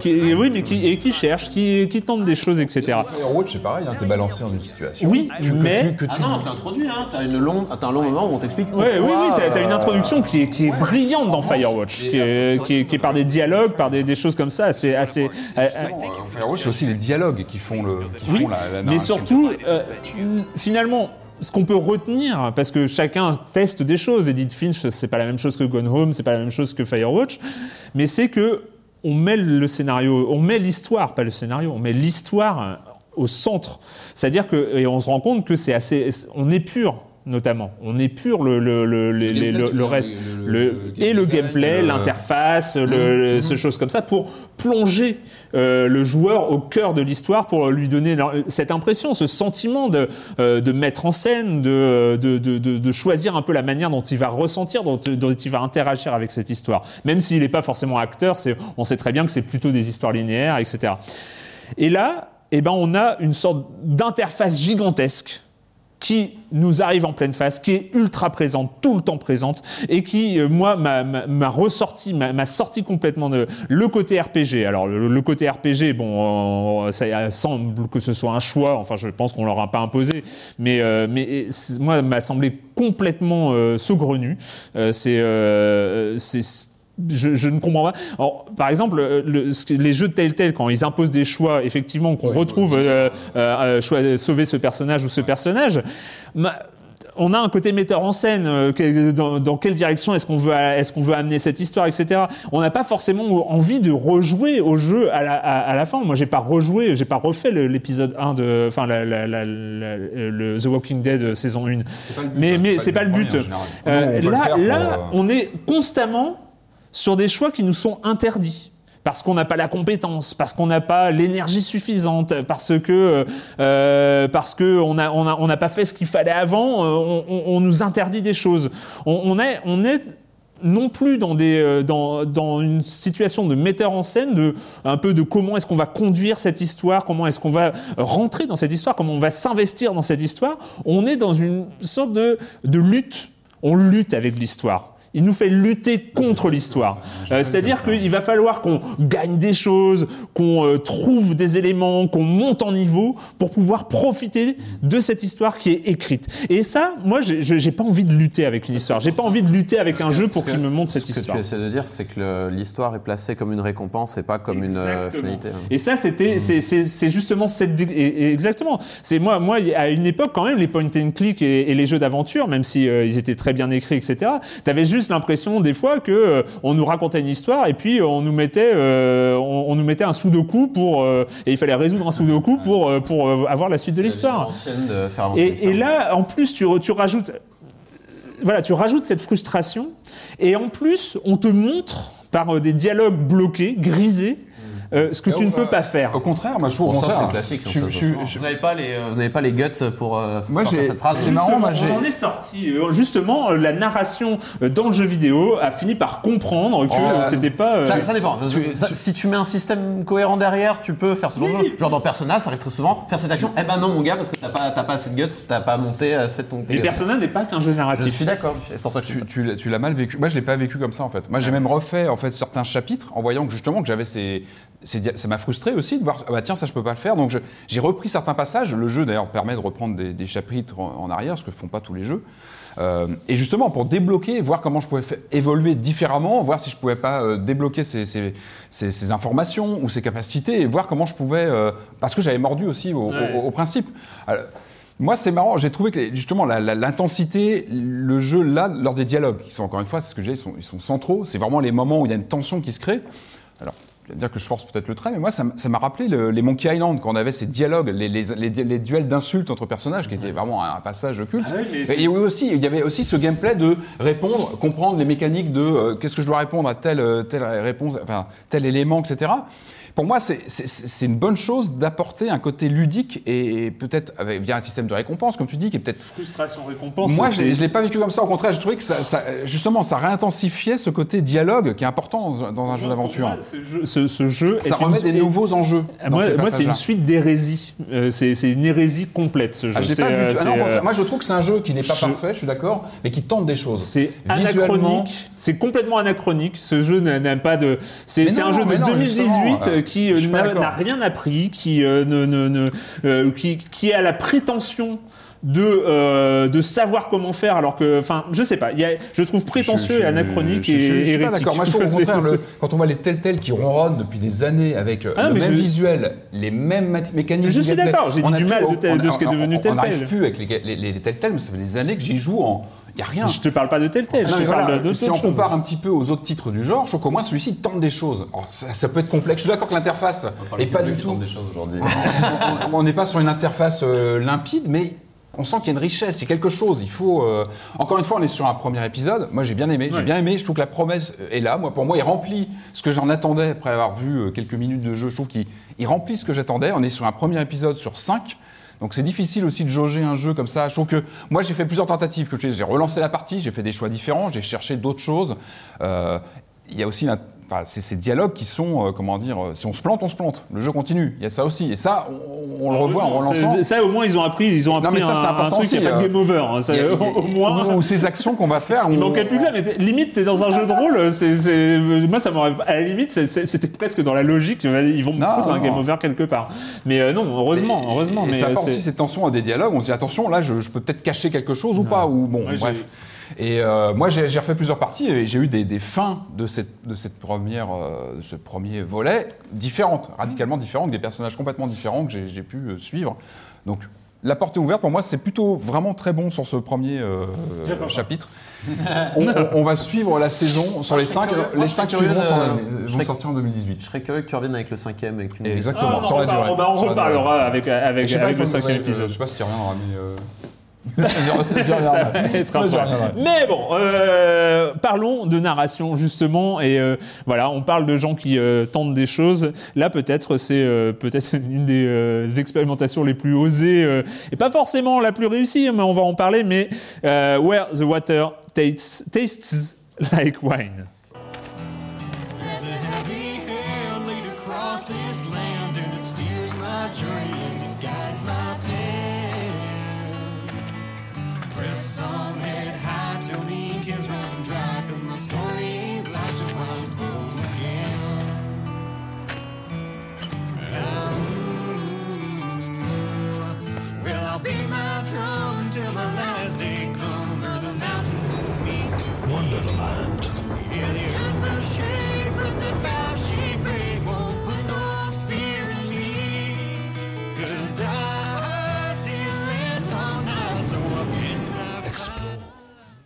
qui, oui, mais qui, et qui cherchent, qui, qui tentent des choses, etc. Firewatch, c'est pareil, hein, t'es balancé dans une situation. Oui, Tu- que mais- tu- que Ah non, on te l'introduit, hein. T'as une longue, t'as un long moment où on t'explique pourquoi. Ouais, oui, oui, t'as, t'as une euh, introduction qui est, qui est brillante dans Firewatch, qui est, qui est, qui est par des dialogues, par des, des choses comme ça, assez, assez. euh, euh, Justement, euh, Firewatch, c'est aussi les dialogues qui font, le, qui oui, font la, la mais narration. surtout, euh, finalement, ce qu'on peut retenir, parce que chacun teste des choses, Edith Finch, c'est pas la même chose que Gone Home, c'est pas la même chose que Firewatch, mais c'est que on met le scénario, on met l'histoire, pas le scénario, on met l'histoire euh, au centre. C'est-à-dire que, et on se rend compte que c'est assez, on épure notamment. On épure le, le, le, le, le- reste. Le, et le gameplay, l'interface, le, le- ce choses comme ça, pour plonger euh, le joueur au cœur de l'histoire, pour lui donner cette impression, ce sentiment de, euh, de mettre en scène, de, de, de, de- de choisir un peu la manière dont il va ressentir, dont, dont il va interagir avec cette histoire. Même s'il n'est pas forcément acteur, c'est, on sait très bien que c'est plutôt des histoires linéaires, etc. Et là, eh ben, on a une sorte d'interface gigantesque qui nous arrive en pleine face, qui est ultra présente, tout le temps présente, et qui, euh, moi, m'a- ressorti, m'a sorti complètement de le côté RPG. Alors, le, côté RPG, bon, euh, ça semble que ce soit un choix, enfin, je pense qu'on leur a pas imposé, mais, euh, mais moi, m'a semblé complètement saugrenu. C'est... c'est je, je ne comprends pas. Alors, par exemple, euh, le- les jeux de Telltale, quand ils imposent des choix, effectivement, qu'on retrouve euh, euh, euh, choix- sauver ce personnage ou ce personnage, on a un côté metteur en scène. euh, dans, dans quelle direction est-ce qu'on veut, est-ce qu'on veut amener cette histoire, etc. On n'a pas forcément envie de rejouer au jeu à la, à, à la fin. Moi, j'ai pas rejoué, j'ai pas refait l'épisode 1 de, enfin, la, la- le The Walking Dead saison 1. pas le but, mais mais c'est pas pas le but général. Non, là, pour, là, on est constamment sur des choix qui nous sont interdits. Parce qu'on n'a pas la compétence, parce qu'on n'a pas l'énergie suffisante, parce que euh, parce que on a on on n'a pas fait ce qu'il fallait avant, euh, on, nous interdit des choses. On, on est on est non plus dans des euh, dans, dans une situation de metteur en scène de un peu de comment est-ce qu'on va conduire cette histoire, comment est-ce qu'on va rentrer dans cette histoire, comment on va s'investir dans cette histoire. On est dans une sorte de de lutte. On lutte avec l'histoire. Il nous fait lutter contre l'histoire. Euh, C'est-à-dire qu'il va falloir qu'on gagne des choses, qu'on euh, trouve des éléments, qu'on monte en niveau pour pouvoir profiter de cette histoire qui est écrite. Et ça, moi, j'ai- pas envie de lutter avec une histoire. J'ai pas envie de lutter avec un jeu pour qu'il me montre cette Ce que histoire. tu essaies de dire, c'est que l'histoire est placée comme une récompense et pas comme une euh, finalité. hein. Et ça, c'était, c'est, c'est, justement cette, dé- et- et exactement. C'est moi, moi, à une époque quand même, les point and click et, et les jeux d'aventure, même si euh, ils étaient très bien écrits, etc. T'avais juste l'impression des fois que euh, on nous racontait une histoire et puis euh, on nous mettait, euh, on, on nous mettait un sudoku pour, et il fallait résoudre un sudoku pour pour avoir la suite de l'histoire. Et, et là, en plus, tu, tu rajoutes, voilà, tu rajoutes cette frustration, et en plus, on te montre par des dialogues bloqués, grisés, euh, ce que tu ne peux pas faire. Au contraire, moi je trouve Bon, ça, c'est classique. Je- ça, je- je- Vous n'avez pas, les, euh, vous n'avez pas les guts pour euh, Moi, sortir j'ai- cette phrase. c'est marrant, moi, on en est sorti. euh, Justement, euh, la narration euh, dans le jeu vidéo a fini par comprendre que Oh, euh, c'était pas. euh, Ça, ça dépend. ça- si tu mets un système cohérent derrière, tu peux faire ce genre de Oui. choses. Genre dans Persona, ça arrive très souvent. Faire cette action, eh ben non, mon gars, parce que t'as pas, t'as pas assez de guts, t'as pas monté assez ton. Mais Persona n'est pas qu'un jeu Je narratif. suis d'accord. C'est pour ça que je Tu, ça. tu l'as- mal vécu. Moi, je l'ai pas vécu comme ça en fait. Moi, j'ai même refait en fait certains chapitres en voyant que justement que j'avais ces, ça m'a frustré aussi de voir ah bah tiens ça je peux pas le faire. Donc j'ai repris certains passages. Le jeu d'ailleurs permet de reprendre des, des chapitres en, en arrière, ce que font pas tous les jeux. Euh, et justement pour débloquer, voir comment je pouvais évoluer différemment, voir si je pouvais pas euh, débloquer ces, ces- ces- ces informations ou ces capacités et voir comment je pouvais euh, parce que j'avais mordu aussi au, Ouais. au- au principe. Alors, moi, c'est marrant. J'ai trouvé que justement l'intensité, le jeu là, lors des dialogues, qui sont encore une fois, c'est ce que j'ai, ils sont, ils sont centraux. C'est vraiment les moments où il y a une tension qui se crée. Alors, dire que je force peut-être le trait, mais moi, ça m'a rappelé le- les Monkey Island quand on avait ces dialogues, les, les- les- les duels d'insultes entre personnages, qui étaient vraiment un, un passage culte. Ah oui, et oui aussi, il y avait aussi ce gameplay de répondre, comprendre les mécaniques de euh, qu'est-ce que je dois répondre à telle euh, telle réponse, enfin tel élément, etc. Pour moi, c'est- une bonne chose d'apporter un côté ludique et, peut-être via un système de récompense, comme tu dis, qui est peut-être Frustration, récompense. moi, je je l'ai pas vécu comme ça. Au contraire, j'ai trouvé que ça, ça- justement, ça réintensifiait ce côté dialogue qui est important dans, dans un jeu d'aventure. Ce jeu, ce- ce jeu Ça remet une- des nouveaux enjeux. Ah, Moi, ces moi, c'est une suite d'hérésie. Euh, c'est une hérésie complète ce jeu. Ah, je l'ai C'est, pas vu. euh, Ah non, euh, Moi, je trouve que c'est un jeu qui n'est pas je- parfait, je suis d'accord, mais qui tente des choses. C'est anachronique, c'est complètement anachronique. Ce jeu n'a pas de. C'est un jeu de mais non, 2018 justement, euh, euh, qui euh, n'a rien appris, qui euh, ne, ne- ne- euh, qui, qui a la prétention de euh, de savoir comment faire, alors que, enfin, je sais pas. il Y a, je trouve prétentieux Je- je- et anachronique je- et je suis pas d'accord. Moi, je trouve au [LAUGHS] contraire, le- quand on voit les tels tels qui ronronnent depuis des années avec Ah, le même visuel, les mêmes mécaniques. Je suis d'accord, j'ai du mal de on- tel- de ce qui est devenu tel On n'arrive plus avec les, les, les tels, mais ça fait des années que j'y joue en. Il y a rien. Je te parle pas de tel tel, je te parle d'autres si on choses. compare un petit peu aux autres titres du genre, je trouve qu'au moins celui-ci tente des choses. Alors, ça, ça peut être complexe. Je suis d'accord que l'interface n'est pas de du tout. tentent des choses aujourd'hui. [LAUGHS] on n'est pas sur une interface euh, limpide, mais on sent qu'il y a une richesse, il y a quelque chose. Il faut. euh, Encore une fois, on est sur un premier épisode. Moi, j'ai bien aimé. J'ai bien aimé. Je trouve que la promesse est là. Moi, pour moi, il remplit ce que j'en attendais après avoir vu euh, quelques minutes de jeu. Je trouve qu'il il remplit ce que j'attendais. On est sur un premier épisode sur 5. Donc c'est difficile aussi de jauger un jeu comme ça. Je trouve que moi j'ai fait plusieurs tentatives. Que. J'ai relancé la partie, j'ai fait des choix différents, j'ai cherché d'autres choses. Euh, Il y a aussi enfin, c'est ces dialogues qui sont, euh, comment dire, euh, si on se plante, on se plante. Le jeu continue. Il y a ça aussi. Et ça, on, on le revoit en relançant. c'est- Ça, au moins, ils ont appris, ils ont Non, appris mais ça, c'est un, un truc, il n'y a pas de euh, game over. hein. Ça, a- au moins. ou, ou ces actions qu'on va faire. Il on- manquait plus que ça, mais limite, t'es dans un jeu de rôle, c'est, moi ça m'aurait, à la limite, c'était presque dans la logique, ils vont me Non, foutre un non. game over quelque part. Mais euh, non, heureusement, Et- heureusement. Et mais ça apporte aussi cette tension à des dialogues. On se dit attention, là, je, je peux peut-être cacher quelque chose ou pas. Ou bon, bref. Et euh, moi, j'ai refait plusieurs parties et j'ai eu des, des fins de cette, de cette première, euh, de ce premier volet différentes, radicalement différentes, des personnages complètement différents que j'ai pu euh, suivre. Donc. La porte est ouverte, pour moi, c'est plutôt vraiment très bon sur ce premier euh, chapitre. [LAUGHS] On, on- on va suivre la saison sur Moi, les cinq. curieux- Les cinq de- vont sortir en 2018. Je serais curieux que tu reviennes avec le cinquième et que tu nous dises- Exactement. Ah, sur on, la durée. repar- bah, on Sur la durée. reparlera avec, avec, avec il le cinquième épisode. Je sais pas si tu reviendras, mais. [LAUGHS] Ça va être un J'y problème. reviendrai. Mais bon, euh, parlons de narration justement et euh, voilà, on parle de gens qui euh, tentent des choses. Là, peut-être c'est euh, peut-être [LAUGHS] une des euh, expérimentations les plus osées euh, et pas forcément la plus réussie, mais on va en parler. Mais euh, Where the Water tastes, tastes like wine. till the last day come. Wonderland.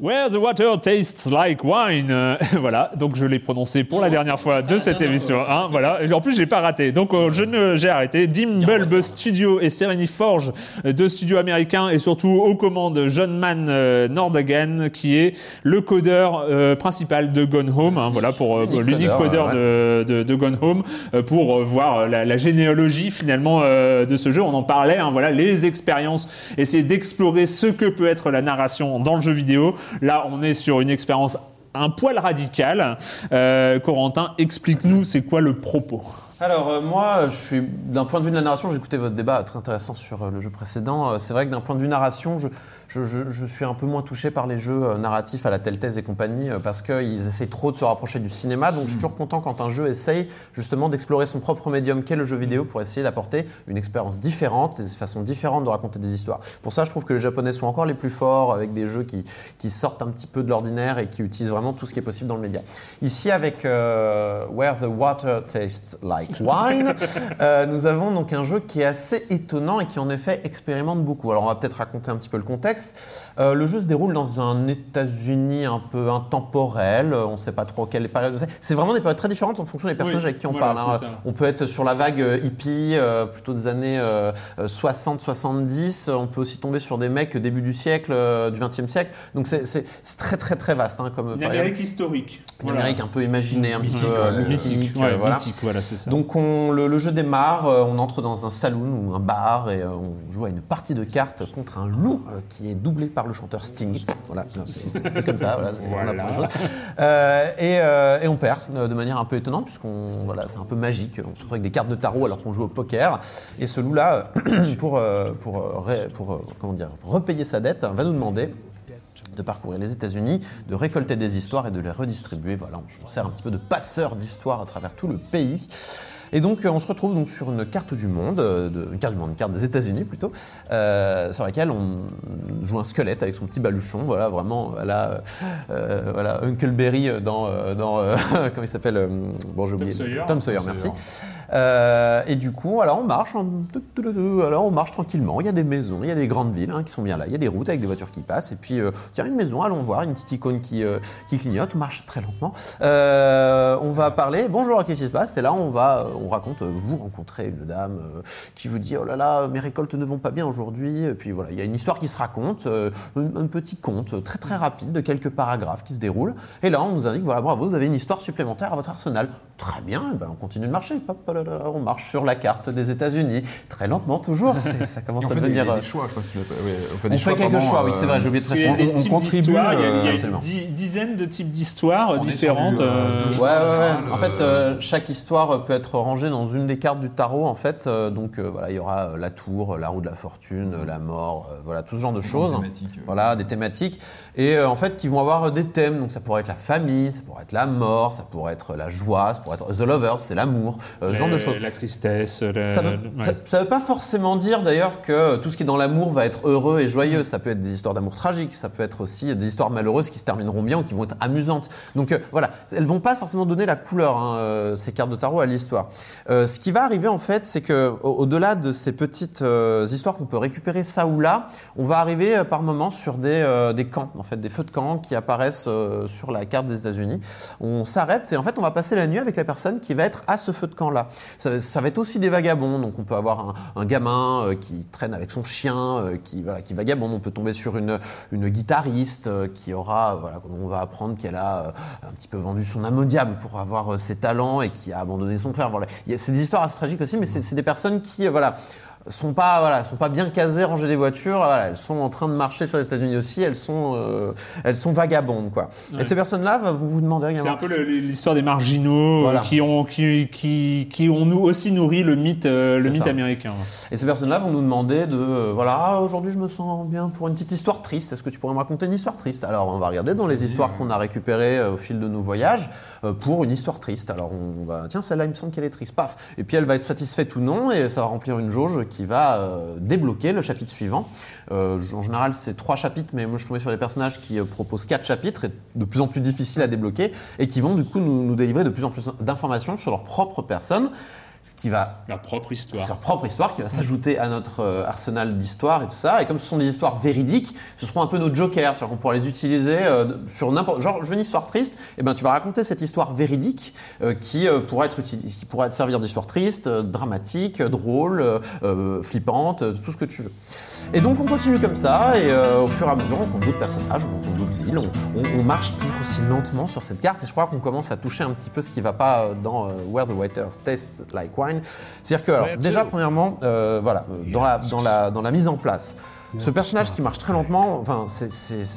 Where the water tastes like wine. Euh, [LAUGHS] voilà, donc je l'ai prononcé pour la dernière fois de cette émission. hein, voilà, Et en plus, je l'ai pas raté. Donc, euh, je ne, j'ai arrêté. Dim Bulb Studio et Sereny Forge, euh, deux studios américains, et surtout aux commandes John Mann euh, Nordhagen, qui est le codeur principal de Gone Home. hein, voilà, pour Unique l'unique codeur, de, de, de Gone Home, pour voir la, la généalogie finalement de ce jeu. On en parlait. hein, voilà, les expériences, essayer d'explorer ce que peut être la narration dans le jeu vidéo. Là, on est sur une expérience un poil radicale. Euh, Corentin, explique-nous c'est quoi le propos. Alors euh, moi, je suis d'un point de vue de la narration, j'ai écouté votre débat très intéressant sur euh, le jeu précédent. C'est vrai que d'un point de vue narration, je, je, je- je suis un peu moins touché par les jeux euh, narratifs à la Telltale et compagnie euh, parce qu'ils essaient trop de se rapprocher du cinéma. Donc je suis toujours content quand un jeu essaye justement d'explorer son propre médium qu'est le jeu vidéo pour essayer d'apporter une expérience différente, des façons différentes de raconter des histoires. Pour ça, je trouve que les Japonais sont encore les plus forts avec des jeux qui, qui sortent un petit peu de l'ordinaire et qui utilisent vraiment tout ce qui est possible dans le média. Ici, avec euh, Where the Water Tastes Like Wine, [LAUGHS] euh, nous avons donc un jeu qui est assez étonnant et qui en effet expérimente beaucoup. Alors on va peut-être raconter un petit peu le contexte. Euh, le jeu se déroule dans un États-Unis un peu intemporel. Euh, On ne sait pas trop quelle période c'est. C'est vraiment des périodes très différentes en fonction des personnages avec qui on voilà, parle. hein. On peut être sur la vague euh, hippie, euh, plutôt des années 60-70. On peut aussi tomber sur des mecs début du siècle, euh, du 20e siècle. Donc c'est- très très très vaste hein, comme Une période. Amérique historique. Une Amérique un peu imaginée, un petit Mythique, peu euh, mythique. mythique, euh, ouais, voilà. mythique, voilà, c'est ça. Donc on, le, le jeu démarre, euh, on entre dans un saloon ou un bar et euh, on joue à une partie de cartes contre un loup euh, qui est doublé par le chanteur Sting. Voilà, c'est- comme ça. Voilà, on apprend choses. Euh, et, euh, et on perd euh, de manière un peu étonnante puisqu'on voilà, c'est un peu magique. On se retrouve avec des cartes de tarot alors qu'on joue au poker. Et ce loup-là, [CLEARS THROAT] pour euh, pour comment dire, repayer sa dette, va nous demander de parcourir les États-Unis, de récolter des histoires et de les redistribuer. Voilà, on sert un petit peu de passeur d'histoires à travers tout le pays. Et donc, euh, on se retrouve donc sur une carte du monde, euh, de- une carte du monde, une carte des États-Unis plutôt, euh, sur laquelle on joue un squelette avec son petit baluchon. Voilà, vraiment, voilà, euh, voilà dans, euh, dans euh, [LAUGHS] comment il s'appelle Bon, j'ai oublié. Sawyer. Tom Sawyer, merci. Euh, et du coup, voilà, on marche, alors on marche tranquillement. Il y a des maisons, il y a des grandes villes hein, qui sont bien là. Il y a des routes avec des voitures qui passent. Et puis, euh, tiens, une maison, allons voir, une petite icône qui, euh, clignote. On marche très lentement. Euh, on va parler. Bonjour, qu'est-ce qui se passe? Et là, on va, on raconte. Vous rencontrez une dame qui vous dit, oh là là, mes récoltes ne vont pas bien aujourd'hui. Et puis voilà, il y a une histoire qui se raconte, un, petit conte très très rapide de quelques paragraphes qui se déroulent. Et là, on nous indique, voilà, bravo, vous avez une histoire supplémentaire à votre arsenal. Très bien, eh ben, on continue de marcher. Hop, là, là, là, on marche sur la carte des États-Unis, très lentement toujours. Ça commence on à fait des, devenir. des euh, choix, je l'as- ouais, on fait on des fait choix quelques choix, oui, euh, c'est vrai, j'ai oublié de Parce qu'il y a préciser. des on contribue, il y a, il y a euh, dix- dizaines de types d'histoires sur différentes. du, euh, euh, deux Ouais, choix, ouais, en ouais. général, En fait, euh, euh, chaque histoire euh, peut être rangée dans une des cartes du tarot, en fait. Euh, donc, euh, voilà, il y aura euh, la tour, euh, la roue de la fortune, euh, la mort, euh, voilà, tout ce genre de choses. thématiques, euh. Voilà, des thématiques. Et euh, en fait, qui vont avoir euh, des thèmes. Donc, ça pourrait être la famille, ça pourrait être la mort, ça pourrait être la joie, ça pourrait être The Lovers, c'est l'amour, euh, ce genre de les- choses. La tristesse. le- Ça veut, ouais. ça veut pas forcément dire d'ailleurs que tout ce qui est dans l'amour va être heureux et joyeux. Ça peut être des histoires d'amour tragiques, ça peut être aussi des histoires malheureuses qui se termineront bien ou qui vont être amusantes. Donc euh, voilà, elles vont pas forcément donner la couleur, hein, euh, ces cartes de tarot à l'histoire. Euh, ce qui va arriver en fait, c'est que au- au-delà de ces petites euh, histoires qu'on peut récupérer ça ou là, on va arriver euh, par moments sur des, euh, des camps, en fait, des feux de camp qui apparaissent euh, sur la carte des États-Unis. On s'arrête et en fait, on va passer la nuit avec la personne qui va être à ce feu de camp-là. Ça, va être aussi des vagabonds, donc on peut avoir un, gamin euh, qui traîne avec son chien, euh, qui, voilà, qui vagabonde. On peut tomber sur une, une guitariste euh, qui aura, voilà, on va apprendre qu'elle a un petit peu vendu son âme pour avoir ses talents et qui a abandonné son frère. Voilà. C'est des histoires assez tragiques aussi, mais c'est des personnes qui, voilà sont pas voilà sont pas bien casées rangées des voitures voilà, elles sont en train de marcher sur les États-Unis aussi elles sont euh, elles sont vagabondes quoi et ces personnes là vous vous demandez C'est également un peu l'histoire des marginaux Voilà. qui ont qui, qui, qui ont nous aussi nourri le mythe euh, le C'est mythe ça. américain. Et ces personnes-là vont nous demander de, euh, voilà, ah, aujourd'hui je me sens bien pour une petite histoire triste. Est-ce que tu pourrais me raconter une histoire triste? Alors on va regarder dans les histoires qu'on a récupérées au fil de nos voyages pour une histoire triste. Alors on va, tiens, celle-là il me semble qu'elle est triste, paf. Et puis elle va être satisfaite ou non et ça va remplir une jauge qui va euh, débloquer le chapitre suivant. Euh, en général, c'est trois chapitres, mais moi je tombais sur des personnages qui euh, proposent quatre chapitres, et de plus en plus difficiles à débloquer, et qui vont du coup nous, nous délivrer de plus en plus d'informations sur leur propre personne, ce qui va Leur propre histoire. leur propre histoire qui va s'ajouter à notre euh, arsenal d'histoires et tout ça. Et comme ce sont des histoires véridiques, ce seront un peu nos jokers. C'est-à-dire qu'on pourra les utiliser euh, sur n'importe. Genre, je veux une histoire triste, et ben tu vas raconter cette histoire véridique euh, qui pourra être utilisée, qui pourra te servir d'histoire triste, dramatique, drôle, euh, flippante, tout ce que tu veux. Et donc on continue comme ça, et euh, au fur et à mesure, on rencontre d'autres personnages, on rencontre d'autres villes, on, on- on marche toujours aussi lentement sur cette carte, et je crois qu'on commence à toucher un petit peu ce qui va pas dans euh, Where the Water Tastes Like Wine. C'est-à-dire que, alors, déjà, premièrement, euh, voilà, dans la, dans, la, dans la mise en place, ce personnage qui marche très lentement, enfin, c'est,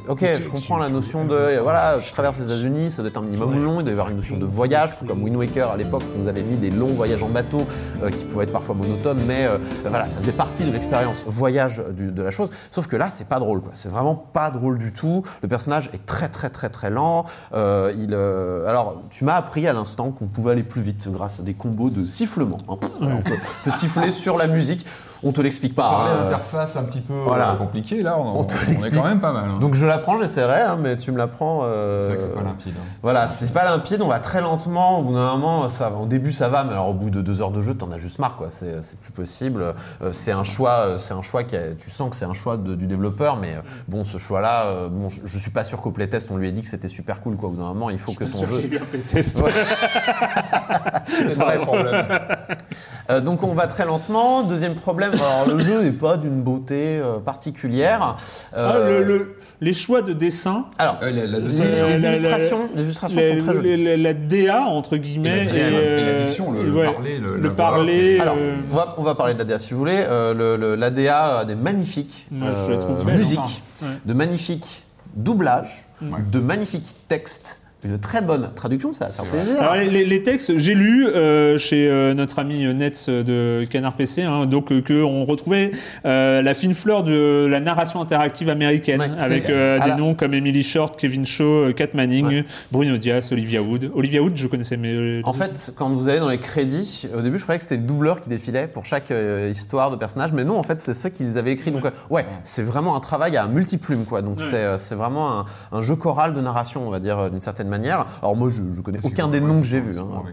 ok, je comprends la notion de, voilà, je traverse les États-Unis, ça doit être un minimum long, il doit y avoir une notion de voyage, tout comme Wind Waker à l'époque nous avait mis des longs voyages en bateau euh, qui pouvaient être parfois monotones, mais euh, voilà, ça faisait partie de l'expérience voyage du- de la chose. Sauf que là, c'est pas drôle, quoi. C'est vraiment pas drôle du tout. Le personnage est très, très, très, très lent. Euh, il, euh, alors, tu m'as appris à l'instant qu'on pouvait aller plus vite grâce à des combos de sifflement. hein. Voilà, on peut, peut siffler sur la musique. On te l'explique pas. Parler hein. d'interface un petit peu voilà. euh, compliquée, là, on, On te on est l'explique. quand même pas mal. hein. Donc je l'apprends, j'essaierai, hein, mais tu me l'apprends. euh, c'est vrai que c'est pas limpide. hein. Voilà, c'est pas limpide, on va très lentement. Au bout d'un moment, ça, va. au début ça va, mais alors au bout de deux heures de jeu, t'en as juste marre, quoi. C'est c'est plus possible. Euh, c'est un choix, euh, c'est un choix qui, a- tu sens que c'est un choix de- du développeur, mais bon, ce choix-là, bon, je, je suis pas sûr qu'au playtest on lui ait dit que c'était super cool, quoi. Au bout d'un moment, il faut que ton jeu. test. C'est ça le problème. Euh, donc on va très lentement. Deuxième problème, alors le jeu n'est pas d'une beauté euh, particulière. Ah, Euh, le- le- les choix de dessin. Alors, Ouais, la, la les, Euh, les la- la- illustrations, les illustrations La, sont très jolies. la- la- la DA, entre guillemets. Et la euh, et la diction, le- le parler, le- le la voix parler. Alors, euh, on va, on va parler de l'ADA si vous voulez. Euh, le- le- L'ADA a des magnifiques la musiques, enfin. Ouais. de magnifiques doublages, Ouais. de magnifiques textes, une très bonne traduction, ça va faire plaisir. Alors, les, les- les textes, j'ai lu euh, chez euh, notre ami Nets de Canard PC, hein, donc euh, que on retrouvait euh, la fine fleur de la narration interactive américaine, Ouais, avec euh, des la- noms comme Emily Short, Kevin Shaw, Kat Manning, Ouais. Bruno Diaz, Olivia Wood. Olivia Wood, je connaissais, mais euh, En fait, quand vous allez dans les crédits, au début, je croyais que c'était le doubleur qui défilait pour chaque euh, histoire de personnage, mais non, en fait, c'est ceux qui les avaient écrits. Donc, euh, ouais, c'est vraiment un travail à multiplume, quoi. Donc, c'est euh, c'est vraiment un, un jeu choral de narration, on va dire, euh, d'une certaine manière. Alors, moi, je, je connais aucun des noms que j'ai vus. hein.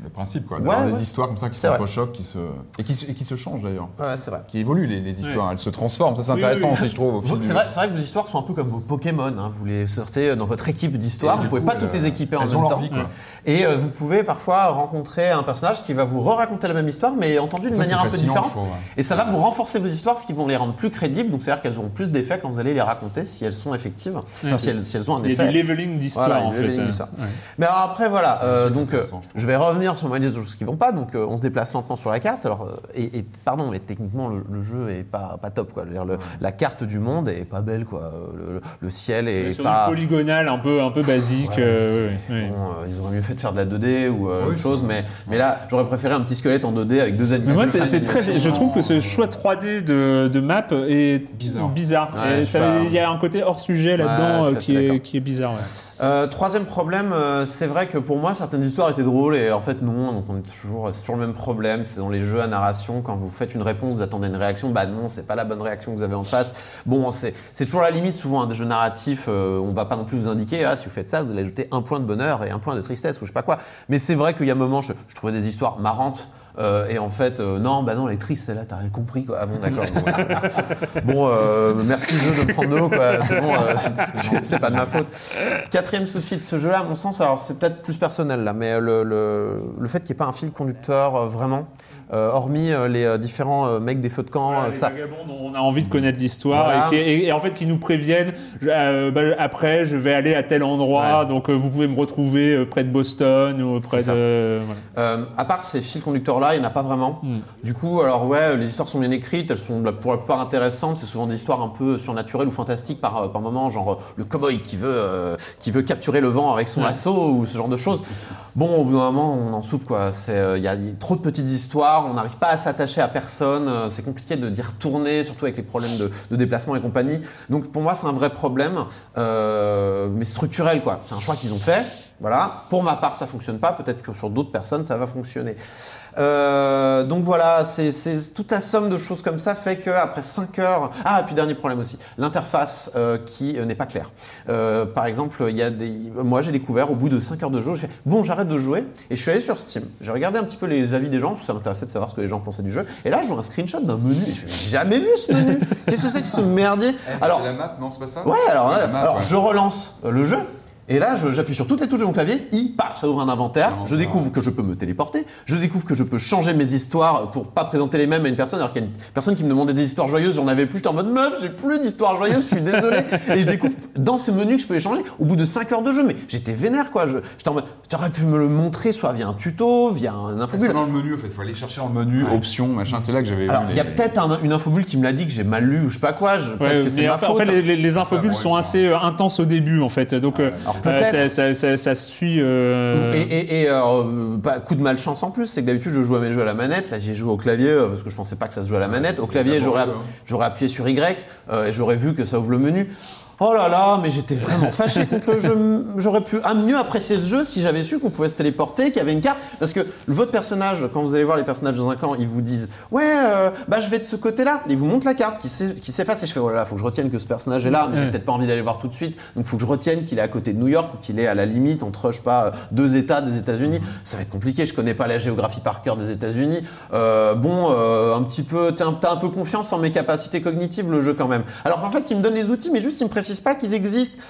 Euh, le principe, quoi. Ouais, D'avoir ouais. des histoires comme ça qui s'entrechoquent, qui se... Et, qui se... et qui se changent d'ailleurs. Ouais, c'est vrai. Qui évoluent les, les histoires, elles se transforment. Ça, c'est intéressant oui, oui. aussi, je trouve. du- C'est vrai, c'est vrai que vos histoires sont un peu comme vos Pokémon. hein. Vous les sortez dans votre équipe d'histoire. Vous du pouvez coup, pas toutes les équiper en même temps. vie, quoi. Et euh, vous pouvez parfois rencontrer un personnage qui va vous re-raconter la même histoire, mais entendu d'une manière un peu différente. je trouve, ouais. Et ça va vous renforcer vos histoires, ce qui vont les rendre plus crédibles. Donc c'est-à-dire qu'elles auront plus d'effets quand vous allez les raconter, si elles sont effectives. Enfin, si, elles, si elles ont un il y a effet. du leveling d'histoire, Voilà, en fait. leveling euh, d'histoire. ouais. Mais alors après, voilà, euh, donc euh, je vais revenir sur ma liste de choses qui vont pas. Donc euh, on se déplace lentement sur la carte. Alors, euh, et, et pardon, mais techniquement le, le jeu est pas, pas top. Quoi. Le- La carte du monde est pas belle. Quoi. Le, le- ciel est Sur pas. du polygonal un peu, un peu basique. Ouais, euh, c'est- ouais, ouais. bon, euh, ils auraient mieux fait de faire de la 2D ou euh, Oui, autre chose, mais, mais là j'aurais préféré un petit squelette en 2D avec deux animaux. Mais moi, c'est c'est très. Je trouve que ce choix 3D de, de map est Bizarre. Il y a un côté hors sujet là-dedans euh, qui, est, qui est bizarre. ouais. Euh, troisième problème, euh, c'est vrai que pour moi certaines histoires étaient drôles et en fait non, donc on est toujours, c'est toujours le même problème. C'est dans les jeux à narration quand vous faites une réponse, vous attendez une réaction, bah non, c'est pas la bonne réaction que vous avez en face. Bon, c'est c'est toujours la limite souvent hein, des jeux narratifs. euh, on va pas non plus vous indiquer, ah, si vous faites ça, vous allez ajouter un point de bonheur et un point de tristesse ou je sais pas quoi. Mais c'est vrai qu'il y a un moment, je, je trouvais des histoires marrantes. Euh, et en fait, euh, non, bah non, elle est triste, celle-là, t'as rien compris, quoi. Ah bon, d'accord. Bon, euh, merci jeu de me prendre de haut, quoi. C'est bon, c'est- pas de ma faute. Quatrième souci de ce jeu-là, à mon sens, alors c'est peut-être plus personnel là, mais le, le, le fait qu'il n'y ait pas un fil conducteur vraiment, euh, hormis euh, les euh, différents mecs des feux de camp, Voilà, les ça. dont on a envie de connaître l'histoire Voilà. et, et- et en fait qui nous préviennent je- bah, après je vais aller à tel endroit Ouais. donc vous pouvez me retrouver près de Boston ou près de voilà. À part ces fils conducteurs-là, il n'y en a pas vraiment. Hmm. Du coup, alors ouais, les histoires sont bien écrites, elles sont la- pour la plupart intéressantes. C'est souvent des histoires un peu surnaturelles ou fantastiques par, par moment, genre le cowboy qui veut, qui veut capturer le vent avec son lasso ou ce genre de choses. Bon, au bout d'un moment, on en soupe quoi. C'est, euh, il y, a trop de petites histoires, on n'arrive pas à s'attacher à personne. euh, c'est compliqué de d'y retourner, surtout avec les problèmes de, de déplacement et compagnie. Donc pour moi, c'est un vrai problème, euh, mais structurel quoi. C'est un choix qu'ils ont fait. Voilà. Pour ma part, ça fonctionne pas. Peut-être que sur d'autres personnes, ça va fonctionner. Euh, donc voilà, c'est c'est- toute la somme de choses comme ça fait que après 5 heures. Ah, et puis dernier problème aussi, l'interface euh, qui euh, n'est pas claire. Euh, par exemple, il y a des. Moi, j'ai découvert au bout de 5 heures de jeu, j'ai fait bon, j'arrête de jouer et je suis allé sur Steam. J'ai regardé un petit peu les avis des gens, parce que ça m'intéressait de savoir ce que les gens pensaient du jeu. Et là, je vois un screenshot d'un menu. Et je fais, j'ai jamais vu ce menu. [LAUGHS] Qu'est-ce que c'est que ce merdier Alors, la map, non, c'est pas ça Ouais, alors, map, alors ouais. je relance le jeu. Et là, j'appuie sur toutes les touches de mon clavier, i, paf, ça ouvre un inventaire. Non, je non. découvre que je peux me téléporter. Je découvre que je peux changer mes histoires pour pas présenter les mêmes à une personne. Alors qu'il y a une personne qui me demandait des histoires joyeuses, j'en avais plus. J'étais en mode meuf, j'ai plus d'histoires joyeuses, je suis désolé. [LAUGHS] et je découvre dans ces menus que je peux les changer au bout de 5 heures de jeu. Mais j'étais vénère, quoi. Je- J'étais en mode, tu aurais pu me le montrer soit via un tuto, via un C'est infobulle. dans le menu, en fait. Il faut aller chercher dans le menu, options, machin. C'est là que j'avais Alors, vu. il y a les- peut-être un- une infobulle qui me l'a dit que j'ai mal lu ou je sais pas quoi. je- Peut-être Ouais, que c'est ma en fait, faute. en fait, les, les infobules Ouais, sont ouais, assez euh, intenses au début, en fait. Donc, euh, euh. Ça, ça- ça- ça se suit. euh, Et, et, et, euh, bah, coup de malchance en plus, c'est que d'habitude je joue à mes jeux à la manette. Là, j'ai joué au clavier euh, parce que je pensais pas que ça se jouait à la manette. Au clavier, j'aurais hein. j'aurais appuyé sur Y et j'aurais vu que ça ouvre le menu. Oh là là, mais j'étais vraiment fâché contre le jeu. J'aurais pu mieux apprécier ce jeu si j'avais su qu'on pouvait se téléporter, qu'il y avait une carte. Parce que votre personnage, quand vous allez voir les personnages dans un camp, ils vous disent Ouais, euh, bah je vais de ce côté-là. Ils vous montrent la carte qui s'e- qui s'efface. Et je fais Oh là là, faut que je retienne que ce personnage est là, mais j'ai peut-être pas envie d'aller voir tout de suite. Donc faut que je retienne qu'il est à côté de New York ou qu'il est à la limite entre, je sais pas, deux États des États-Unis. Ça va être compliqué. Je connais pas la géographie par cœur des États-Unis. Euh, bon, euh, un petit peu, t'as un, un peu confiance en mes capacités cognitives, le jeu quand même. Alors qu'en fait, il me donne les outils, mais juste il me précise pas qu'ils existent.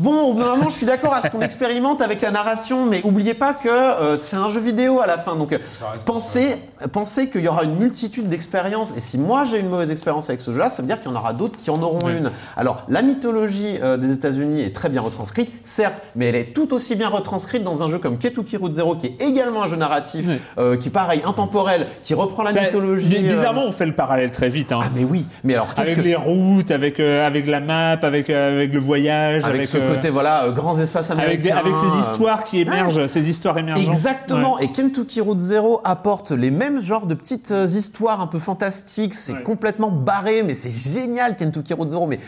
Bon, au bout d'un moment, je suis d'accord à ce qu'on expérimente avec la narration, mais oubliez pas que euh, c'est un jeu vidéo à la fin. Donc, euh, pensez, pensez qu'il y aura une multitude d'expériences. Et si moi j'ai une mauvaise expérience avec ce jeu-là, ça veut dire qu'il y en aura d'autres qui en auront une. Alors, la mythologie euh, des États-Unis est très bien retranscrite, certes, mais elle est tout aussi bien retranscrite dans un jeu comme Kentucky Route Zero, qui est également un jeu narratif, Oui. euh, qui pareil, intemporel, qui reprend la ça- mythologie. bi- Bizarrement, on fait le parallèle très vite. hein. Ah, mais oui. Mais alors, avec que. les routes, avec, avec la map, avec, avec le voyage, Avec, avec, ce euh, côté, voilà, euh, grands espaces avec, américains. des- avec ces euh, histoires qui émergent, ces histoires émergentes. Exactement. Ouais. Et Kentucky Route Zero apporte les mêmes genres de petites histoires un peu fantastiques. C'est Ouais. complètement barré, mais c'est génial Kentucky Route Zero. Mais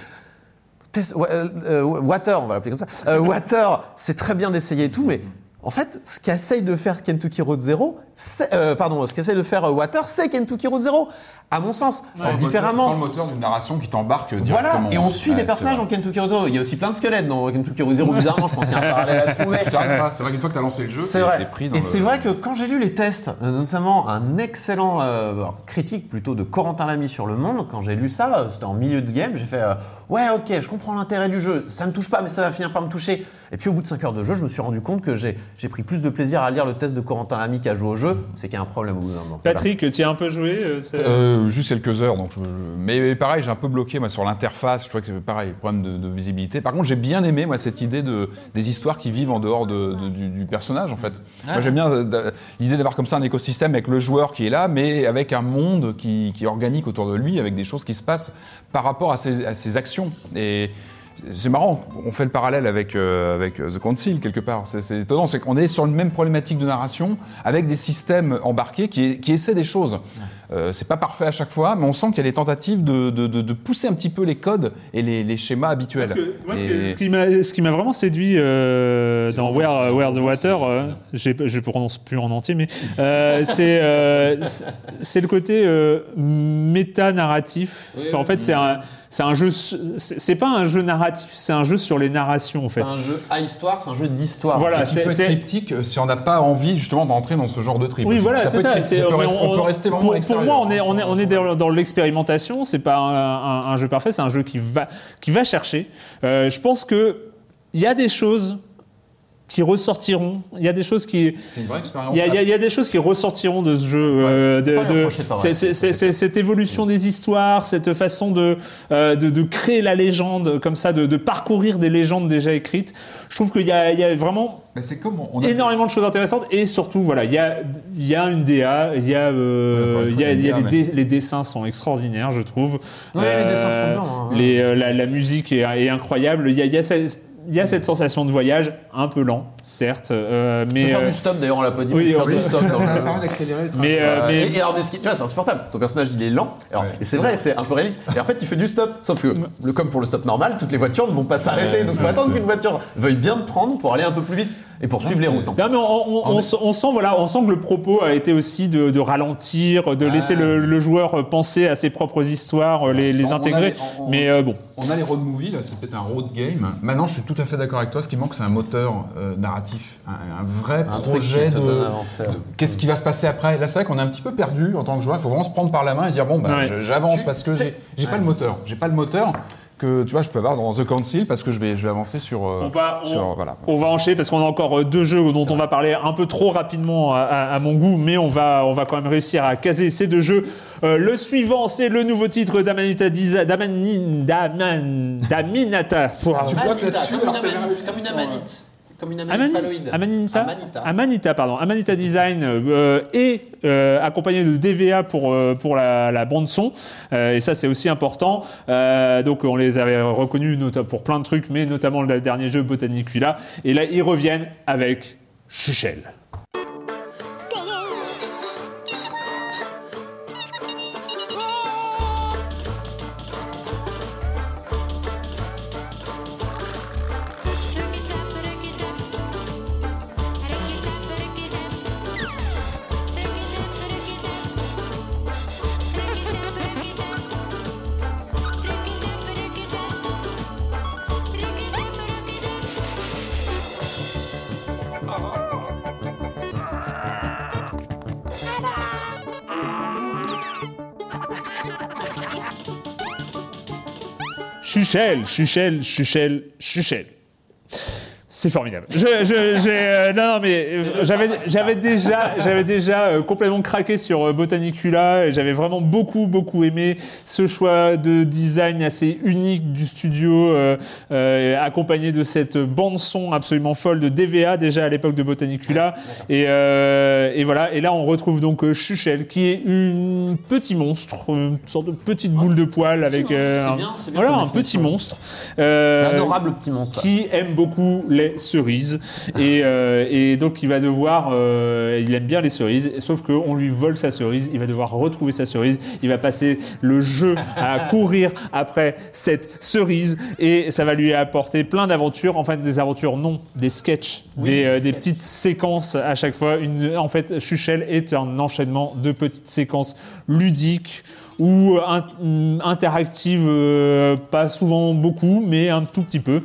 Tess- euh, euh, Water, on va l'appeler comme ça. Euh, Water, c'est très bien d'essayer et tout, mais en fait, ce qu'essaye de faire Kentucky Route Zero, c'est- euh, pardon, ce qu'essaye de faire euh, Water, c'est Kentucky Route Zero. À mon sens, Sans le moteur- différemment. Sans le moteur d'une narration qui t'embarque Voilà, et on suit Ouais, des personnages en Kentucky Route Zero. Il y a aussi plein de squelettes dans Kentucky Route Zero. Bizarrement, je pense qu'il y a un [LAUGHS] parallèle à trouver. C'est vrai qu'une fois que t'as lancé le jeu, C'est vrai. pris dans Et le- c'est vrai que quand j'ai lu les tests, euh, notamment un excellent euh, critique plutôt de Corentin Lamy sur Le Monde, quand j'ai lu ça, c'était en milieu de game, j'ai fait euh, ouais ok, je comprends l'intérêt du jeu, ça me touche pas, mais ça va finir par me toucher. Et puis au bout de 5 heures de jeu, je me suis rendu compte que j'ai j'ai pris plus de plaisir à lire le test de Corentin Lamy qu'à jouer au jeu, c'est qu'il y a un problème au bout d'un moment. Patrick, tu y as un peu joué euh, c'est- Euh, juste quelques heures, donc je- mais pareil, j'ai un peu bloqué moi sur l'interface. Je trouvais que pareil, problème de, de visibilité. Par contre, j'ai bien aimé moi cette idée de des histoires qui vivent en dehors de- de- du, du personnage en fait. Moi, j'aime bien euh, l'idée d'avoir comme ça un écosystème avec le joueur qui est là, mais avec un monde qui, qui est organique autour de lui, avec des choses qui se passent par rapport à ses, à ses actions. Et c'est marrant, on fait le parallèle avec, euh, The Council quelque part. C'est étonnant, c'est qu'on est sur une même problématique de narration avec des systèmes embarqués qui essaient des choses. Euh, c'est pas parfait à chaque fois, mais on sent qu'il y a des tentatives de, de- de- de pousser un petit peu les codes et les, les schémas habituels. Parce que moi, ce, que- Et- ce qui m'a, ce qui m'a vraiment séduit euh, dans Where, Where the Water, euh, j'ai- je ne prononce plus en entier, mais euh, c'est, euh, le côté euh, méta-narratif. Enfin, en fait, c'est un, c'est un jeu, c'est pas un jeu narratif, c'est un jeu sur les narrations, en fait. C'est un jeu à histoire, c'est un jeu d'histoire. Voilà, c'est- cryptique si on n'a pas envie justement d'entrer dans ce genre de trip. Oui, voilà, c'est ça. ça peut on- rester- on peut rester vraiment pour, à moi, on est, dans, l'expérimentation. C'est pas un, jeu parfait, c'est un jeu qui va, qui va chercher. Euh, je pense que il y a des choses qui ressortiront. Il y a des choses qui, C'est une vraie expérience. il y, a, il y a- il y a des choses qui ressortiront de ce jeu, euh, de, Pas les de- de c'est- cette évolution des histoires, cette façon de, euh, de, de créer la légende, comme ça, de, de parcourir des légendes déjà écrites. Je trouve qu'il y y a vraiment c'est on a- énormément de choses intéressantes et surtout voilà il y a il y a une DA il y a euh, Ouais, il y a, il y a les, dé- les dessins sont extraordinaires je trouve Oui, les dessins sont bien, hein. les, euh, la, la musique est, est incroyable il y a, il y a cette il y a cette sensation de voyage un peu lent certes euh, On mais peut faire euh, du stop d'ailleurs, on l'a pas dit. oui, on on peut faire du stop. ça permet d'accélérer le mais, euh, mais- et, et alors, mais ce qui- tu vois, c'est insupportable. Ton personnage, il est lent. Alors, Ouais. Et c'est vrai, c'est un peu réaliste. Et en fait, tu fais du stop. Sauf que, le, comme pour le stop normal, toutes les voitures ne vont pas s'arrêter. Ouais, donc, il faut attendre qu'une voiture veuille bien te prendre pour aller un peu plus vite. Et pour suivre les routes. en Non, mais on, on- on sent- on sent, voilà, on sent que le propos a été aussi de, de ralentir, de laisser le, le joueur penser à ses propres histoires, euh, les, intégrer. les- on- on- mais euh, bon, On a les road movies, là, c'est peut-être un road game. Maintenant, je suis tout à fait d'accord avec toi. Ce qui manque, c'est un moteur euh, narratif, un, un vrai Un projet de. ouais. Qu'est-ce qui va se passer après Là, c'est vrai qu'on est un petit peu perdu en tant que joueur. Il faut vraiment se prendre par la main et dire bon, bah, Ouais. j'avance parce que j'ai j'ai pas le moteur. J'ai pas le moteur que tu vois, je peux avoir dans The Council parce que je vais, je vais avancer sur. euh, on va, on, sur- voilà. on va enchaîner parce qu'on a encore euh, deux jeux dont on va parler un peu trop rapidement à, à- à mon goût, mais on va, on va quand même réussir à caser ces deux jeux. Euh, le suivant, c'est le nouveau titre d'Amanita Diza- d'Aman- d'Aminata. Pour- Tu bloques là-dessus, comme une amanite, comme une amanite. Amani-. Amanita, Amanita. Amanita, pardon, Amanita Design euh, est euh, accompagné de DVA pour euh, pour la, la bande son Euh, et ça c'est aussi important. Donc on les avait reconnus pour plein de trucs, mais notamment le dernier jeu Botanicula. Et là ils reviennent avec Chuchel. Chuchel, Chuchel, Chuchel, Chuchel. C'est formidable. Je, je- j'ai, euh, non, non, mais euh, j'avais, déjà, j'avais déjà euh, complètement craqué sur euh, Botanicula et j'avais vraiment beaucoup, beaucoup aimé ce choix de design assez unique du studio, euh, euh, accompagné de cette bande son absolument folle de DVA déjà à l'époque de Botanicula. Et, euh, et voilà. Et là, on retrouve donc euh, Chuchel, qui est une petit monstre, une sorte de petite boule de poil avec euh, un- bien, voilà un petit monstre. Euh, Adorable petit monstre. qui aime beaucoup les cerises et, euh, et donc il va devoir euh, il aime bien les cerises sauf qu'on lui vole sa cerise il va devoir retrouver sa cerise il va passer le jeu à courir après cette cerise et ça va lui apporter plein d'aventures en fait des aventures non des sketchs des, euh, des petites séquences à chaque fois. Une, en fait Chuchel est un enchaînement de petites séquences ludiques ou mm, interactives, euh, pas souvent beaucoup, mais un tout petit peu.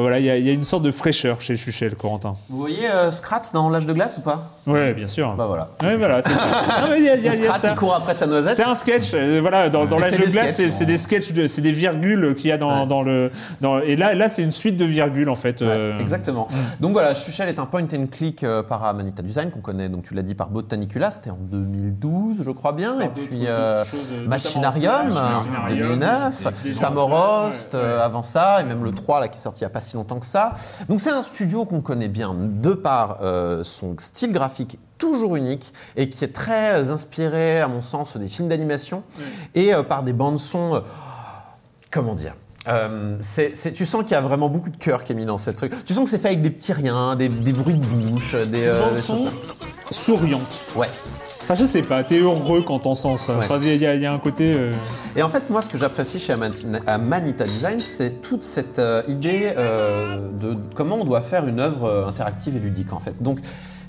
Voilà, il y, a- il y a une sorte de fraîcheur chez Chuchel, Corentin. Vous voyez euh, Scrat dans l'âge de glace ou pas? Ouais, bien sûr. Bah voilà. Ouais, voilà, c'est [LAUGHS] Scrat, il court après sa noisette. C'est un sketch, euh, voilà, dans, l'âge de glace, c'est des sketchs, de- c'est des virgules qu'il y a dans, Ouais. dans le. Dans, et là, là c'est une suite de virgules, en fait. Euh, exactement. Donc voilà, Chuchel est un point and click euh, par Amanita Design qu'on connaît, donc tu l'as dit par Botanicula, c'était en 2012, je crois bien, et puis choses, Machinarium, notamment euh, Machinarium, 2009, des- des- Samorost avant ça, et même le 3 là qui est sorti a pas si longtemps que ça. Donc c'est un studio qu'on connaît bien de par euh, son style graphique toujours unique et qui est très inspiré, à mon sens, des films d'animation et euh, par des bandes son. euh, comment dire Euh, c'est- c'est- tu sens qu'il y a vraiment beaucoup de cœur qui est mis dans ce truc. Tu sens que c'est fait avec des petits riens, des, des bruits de bouche, des, des choses souriantes. Ouais. Enfin, je sais pas, t'es heureux quand t'entends ça. Ouais. Enfin, il y, a- il y a un côté. euh, Et en fait, moi, ce que j'apprécie chez Aman- Amanita Design, c'est toute cette euh, idée euh, de comment on doit faire une œuvre interactive et ludique, en fait. Donc,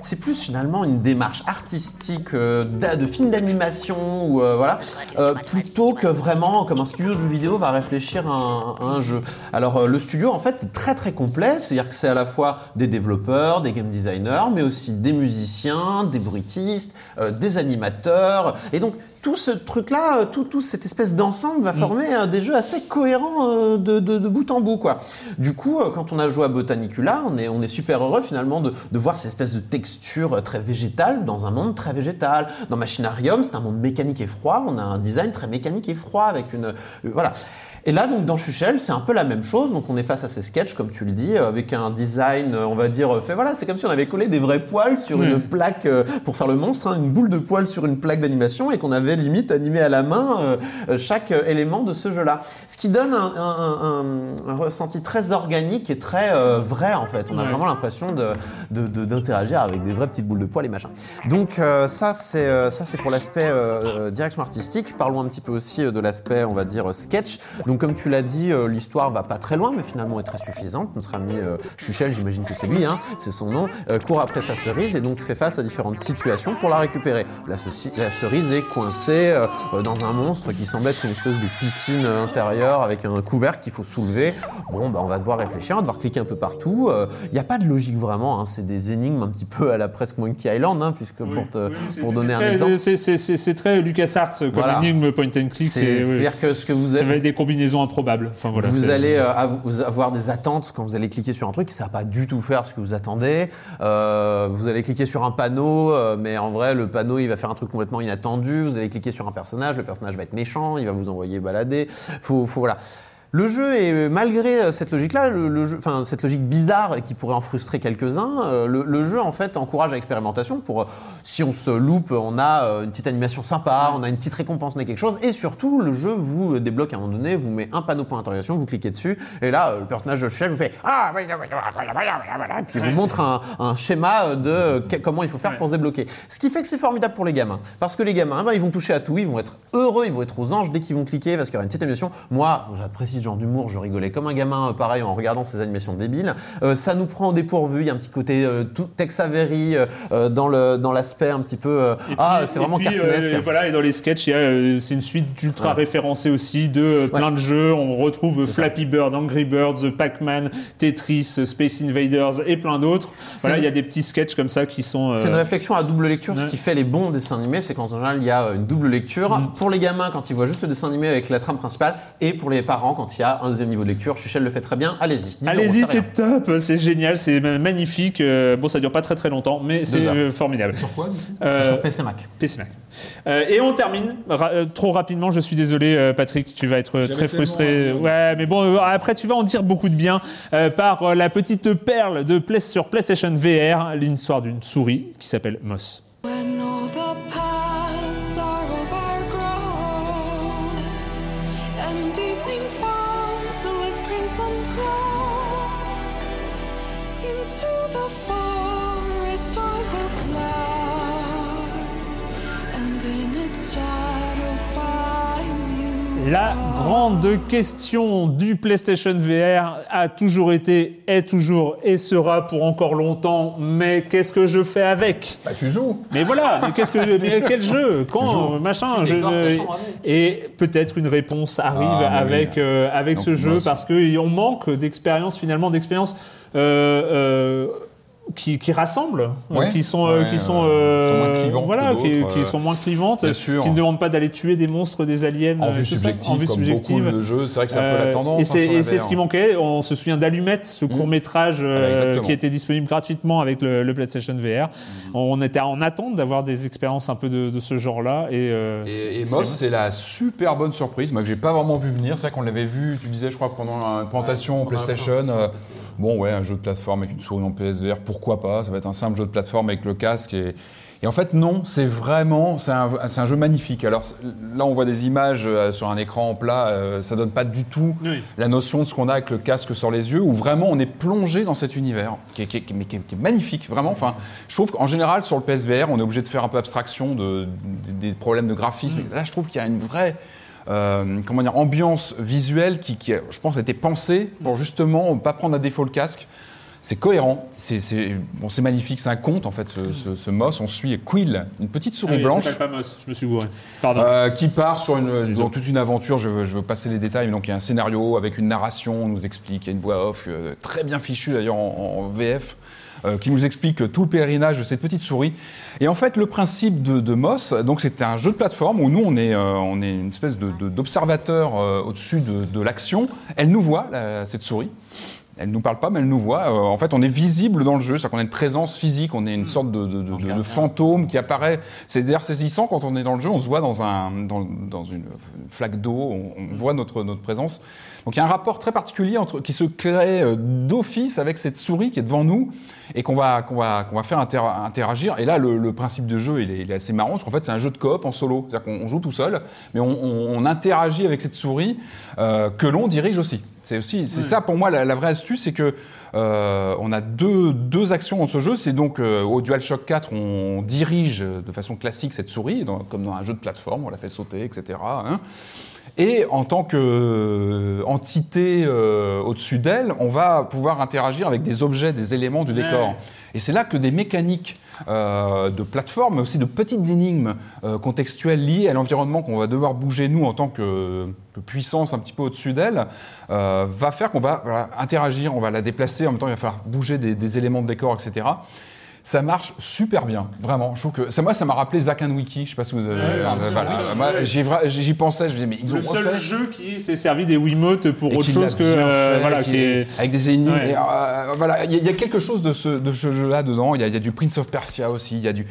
c'est plus finalement une démarche artistique euh, de film d'animation ou euh, voilà, euh, plutôt que vraiment comme un studio de jeux vidéo va réfléchir à un, jeu. Alors le studio en fait est très très complet, c'est-à-dire que c'est à la fois des développeurs, des game designers, mais aussi des musiciens, des bruitistes, des animateurs, et donc tout ce truc-là, euh, tout, tout cette espèce d'ensemble va former euh, des jeux assez cohérents euh, de, de- de bout en bout, quoi. Du coup, quand on a joué à Botanicula, on est, on est super heureux finalement de, de voir cette espèce de texture très végétale dans un monde très végétal. Dans Machinarium, c'est un monde mécanique et froid. On a un design très mécanique et froid avec une, voilà. Et là, donc, dans Chuchel, c'est un peu la même chose. Donc, on est face à ces sketchs, comme tu le dis, euh, avec un design, euh, on va dire, euh, fait, voilà, c'est comme si on avait collé des vrais poils sur une plaque, euh, pour faire le monstre, hein, une boule de poils sur une plaque d'animation et qu'on avait limite animé à la main euh, chaque élément de ce jeu-là. Ce qui donne un, un- un- un ressenti très organique et très euh, vrai, en fait. On a Ouais. vraiment l'impression de, de- de- d'interagir avec des vraies petites boules de poils et machin. Donc, ça, c'est, ça, c'est pour l'aspect direction artistique. Parlons un petit peu aussi de l'aspect, on va dire, sketch. Donc, Donc comme tu l'as dit, euh, l'histoire va pas très loin, mais finalement est très suffisante. Notre ami euh, Chuchel, j'imagine que c'est lui, hein, c'est son nom, euh, court après sa cerise et donc fait face à différentes situations pour la récupérer. La, cerise est coincée euh, euh, dans un monstre qui semble être une espèce de piscine intérieure avec un couvercle qu'il faut soulever. Bon, bah, on va devoir réfléchir, on va devoir cliquer un peu partout. Il n'y a pas de logique vraiment, hein, c'est des énigmes un petit peu à la presque Monkey Island, hein, puisque pour, te, pour donner un très- exemple. c'est- très LucasArts comme Voilà. énigme point and click. Oui. C'est-à-dire que ce que vous ça avez, va être des combinaisons improbables. Enfin, voilà, vous allez euh, avoir des attentes quand vous allez cliquer sur un truc qui ne va pas du tout faire ce que vous attendez. Euh, vous allez cliquer sur un panneau, euh, mais en vrai, le panneau, il va faire un truc complètement inattendu. Vous allez cliquer sur un personnage, le personnage va être méchant, il va vous envoyer balader. Faut, faut, voilà. Le jeu est, malgré euh, cette logique-là, le, le jeu, enfin cette logique bizarre qui pourrait en frustrer quelques-uns, euh, le, le jeu en fait encourage à l'expérimentation. Pour euh, si on se loupe, on a une petite animation sympa, on a une petite récompense, on a quelque chose, et surtout le jeu vous débloque à un moment donné, vous met un panneau point d'interrogation, vous cliquez dessus, et là le personnage de chef vous fait ah et puis il vous montre un, un schéma de comment il faut faire pour se débloquer. Ce qui fait que c'est formidable pour les gamins, parce que les gamins, ben, ils vont toucher à tout, ils vont être heureux, ils vont être aux anges dès qu'ils vont cliquer, parce qu'il y aura une petite animation. Moi, j'apprécie ce genre d'humour, je rigolais comme un gamin, euh, pareil, en regardant ces animations débiles. Euh, ça nous prend au dépourvu, il y a un petit côté euh, tout Tex Avery dans le dans l'aspect un petit peu ah, puis- c'est et vraiment puis, cartoonesque. voilà, et dans les sketchs, c'est une suite ultra Voilà. référencée aussi de plein Ouais. de jeux. On retrouve C'est ça. Flappy Bird, Angry Birds, Pac-Man, Tetris, Space Invaders et plein d'autres. Voilà, il y a des petits sketchs comme ça qui sont. euh, C'est une réflexion à double lecture. Ce qui fait les bons dessins animés, c'est qu'en général, il y a une double lecture. Mm. Pour les gamins, quand ils voient juste le dessin animé avec la trame principale, et pour les parents, quand il y a un deuxième niveau de lecture. Chuchel le fait très bien. Allez-y. 10 Allez-y, c'est top, c'est génial, c'est ma- magnifique. Euh, bon, ça dure pas très très longtemps, mais c'est euh, formidable. Sur quoi, Euh, sur PC Mac. PC Mac. Euh, et on termine ra- trop rapidement. Je suis désolé, Patrick, tu vas être très frustré. envie. Ouais, mais bon, après tu vas en dire beaucoup de bien euh, par la petite perle de Play- sur PlayStation VR, l'histoire d'une souris qui s'appelle Moss. La grande question du PlayStation VR a toujours été, est toujours et sera pour encore longtemps. Mais qu'est-ce que je fais avec? Bah, tu joues. Mais voilà, mais qu'est-ce que je, mais [LAUGHS] quel jeu? Quand machin je. Et peut-être une réponse arrive Ah, avec euh, avec Donc, ce jeu parce que on manque d'expérience finalement d'expérience euh, euh, qui, qui rassemblent, euh, Ouais. qui sont euh, Ouais, qui sont, ouais. euh, Qui sont moins clivantes voilà, que qui, euh, sont moins clivantes, bien sûr. qui ne demandent pas d'aller tuer des monstres, des aliens, En euh, vue subjective, en vue comme subjective. beaucoup de jeux, c'est vrai que c'est un peu la Euh, tendance. Et hein, c'est ce qui manquait. On se souvient d'Allumette, ce court métrage exactement. qui était disponible gratuitement avec le, le PlayStation VR. On était en attente d'avoir des expériences un peu de, de ce genre-là. Et, euh, Et, et Moss, c'est la super bonne surprise, moi que j'ai pas vraiment vu venir. C'est vrai qu'on l'avait vu, tu disais, je crois, pendant une présentation PlayStation. euh, bon, ouais, un jeu de plateforme avec une souris en PSVR, pourquoi pas Ça va être un simple jeu de plateforme avec le casque. Et, et en fait, non, c'est vraiment, c'est un, c'est un jeu magnifique. Alors là, on voit des images euh, sur un écran plat, euh, ça donne pas du tout Oui. la notion de ce qu'on a avec le casque sur les yeux, où vraiment on est plongé dans cet univers, qui est, qui est- qui est- mais qui est- qui est magnifique, vraiment. Enfin, je trouve qu'en général, sur le PSVR, on est obligé de faire un peu abstraction de, des des problèmes de graphisme. Là, je trouve qu'il y a une vraie euh, comment dire, ambiance visuelle qui, qui, je pense, a été pensée pour justement pas prendre à défaut le casque. C'est cohérent, c'est bon, magnifique, c'est un conte en fait, ce, ce, ce Moss. On suit Quill, une petite Ah souris oui, elle blanche. pas Moss, je me suis gouré. Pardon. Euh, qui part sur une, dans toute une aventure. Je veux, je veux passer les détails. mais Donc il y a un scénario avec une narration, on nous explique. Il y a une voix off euh, très bien fichue d'ailleurs en, en VF. euh, qui nous explique tout le pèlerinage de cette petite souris. Et en fait, le principe de, de Moss, donc c'est un jeu de plateforme où nous, on est, euh, on est une espèce de- de- d'observateur euh, au-dessus de, de l'action. Elle nous voit, la- cette souris. Elle nous parle pas, mais elle nous voit. Euh, en fait, on est visible dans le jeu, c'est-à-dire qu'on a une présence physique, on est une sorte de, de- de- de- de fantôme qui apparaît. C'est d'ailleurs saisissant quand on est dans le jeu, on se voit dans, un, dans, dans une flaque d'eau, on, on voit notre, notre présence. Donc il y a un rapport très particulier entre, qui se crée euh, d'office avec cette souris qui est devant nous et qu'on va, qu'on va, qu'on va faire inter- interagir. Et là, le, le principe de jeu, il est, il est assez marrant, parce qu'en fait, c'est un jeu de coop en solo. C'est-à-dire qu'on on joue tout seul, mais on, on- on interagit avec cette souris euh, que l'on dirige aussi. C'est aussi, c'est ça pour moi la, la vraie astuce, c'est que euh, on a deux, deux actions dans ce jeu. C'est donc euh, au DualShock 4, on dirige de façon classique cette souris, dans- comme dans un jeu de plateforme, on la fait sauter, etc. hein. Et en tant qu'entité au-dessus d'elle, on va pouvoir interagir avec des objets, des éléments du décor. Ouais. Et c'est là que des mécaniques euh, de plateforme, mais aussi de petites énigmes euh, contextuelles liées à l'environnement qu'on va devoir bouger nous en tant que, puissance un petit peu au-dessus d'elle, euh, va faire qu'on va interagir, on va la déplacer, en même temps il va falloir bouger des éléments de décor, etc. Ça marche super bien, vraiment. Je trouve que ça, moi, ça m'a rappelé Zack and Wiki. Je sais pas si vous avez. Ouais, euh, sûr, voilà. Moi, j'y pensais. Je me disais, mais ils ont Le seul refait. jeu qui s'est servi des Wiimotes pour Et autre chose que euh, fait, voilà qui est- avec des énigmes. Ouais. Et, euh, voilà, il y, y a quelque chose de ce, de ce jeu-là dedans. Il y, y a du Prince of Persia aussi. Il y a du.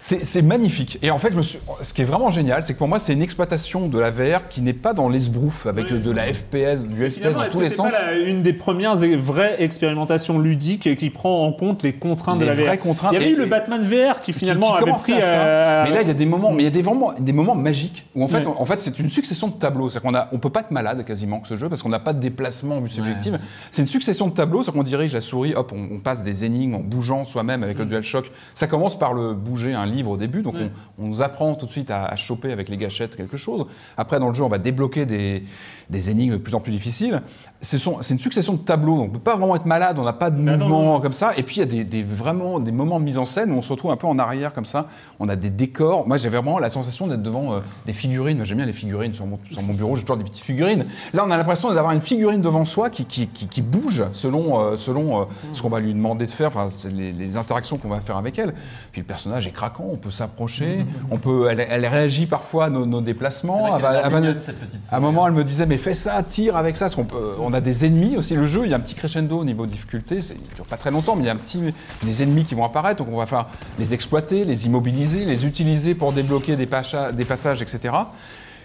C'est c'est magnifique. Et en fait, je me suis... ce qui est vraiment génial, c'est que pour moi, c'est une exploitation de la VR qui n'est pas dans l'esbrouf avec de la FPS, du FPS dans tous les c'est sens. la- une des premières et vraies expérimentations ludiques qui prend en compte les contraintes Les de la VR contraintes. Il y avait Et- eu le Batman VR qui qui- finalement qui avait commençait pris à ça. euh, Mais là, il y a des moments, mais il y a des moments, des moments magiques où en fait, Ouais. en, en fait, c'est une succession de tableaux. C'est qu'on a, on peut pas être malade quasiment que ce jeu parce qu'on n'a pas de déplacement en vue subjective. C'est une succession de tableaux, c'est qu'on dirige la souris, hop, on, on passe des énigmes en bougeant soi-même avec le Mm. DualShock. Ça commence par le bouger un livre au début, donc on, on nous apprend tout de suite à, à choper avec les gâchettes quelque chose. Après, dans le jeu, on va débloquer des, des énigmes de plus en plus difficiles. C'est une succession de tableaux, donc on peut pas vraiment être malade, on n'a pas de non, mouvement comme ça. Et puis il y a des, des- vraiment des moments de mise en scène où on se retrouve un peu en arrière comme ça. On a des décors. Moi, j'avais vraiment la sensation d'être devant euh, des figurines. J'aime bien les figurines sur mon, sur mon bureau. J'ai toujours des petites figurines. Là, on a l'impression d'avoir une figurine devant soi qui, qui, qui- qui bouge selon, euh, selon euh, ce qu'on va lui demander de faire. Enfin, les, les interactions qu'on va faire avec elle. Puis le personnage est craquant. On peut s'approcher. On peut. Elle, elle réagit parfois à nos, nos déplacements. À un moment, elle me disait, mais fais ça, tire avec ça, parce qu'on peut, on a des ennemis aussi. Le jeu, il y a un petit crescendo au niveau difficulté. C'est, il dure pas très longtemps, mais il y a un petit, des ennemis qui vont apparaître. Donc on va faire les exploiter, les immobiliser, les utiliser pour débloquer des, pacha- des passages, etc.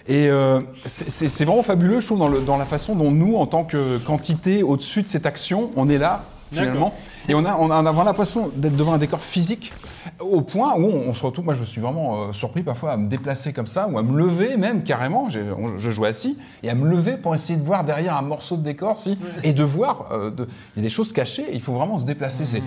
Et euh, c'est, vraiment fabuleux, je trouve, dans, le- dans la façon dont nous, en tant que quantité au-dessus de cette action, on est là finalement. Et on a, on a vraiment l'impression d'être devant un décor physique au point où on, on se retrouve. Moi, je suis vraiment euh, surpris parfois à me déplacer comme ça ou à me lever même carrément. On- je jouais assis et à me lever pour essayer de voir derrière un morceau de décor si, et de voir. euh, Il y a des choses cachées. Il faut vraiment se déplacer.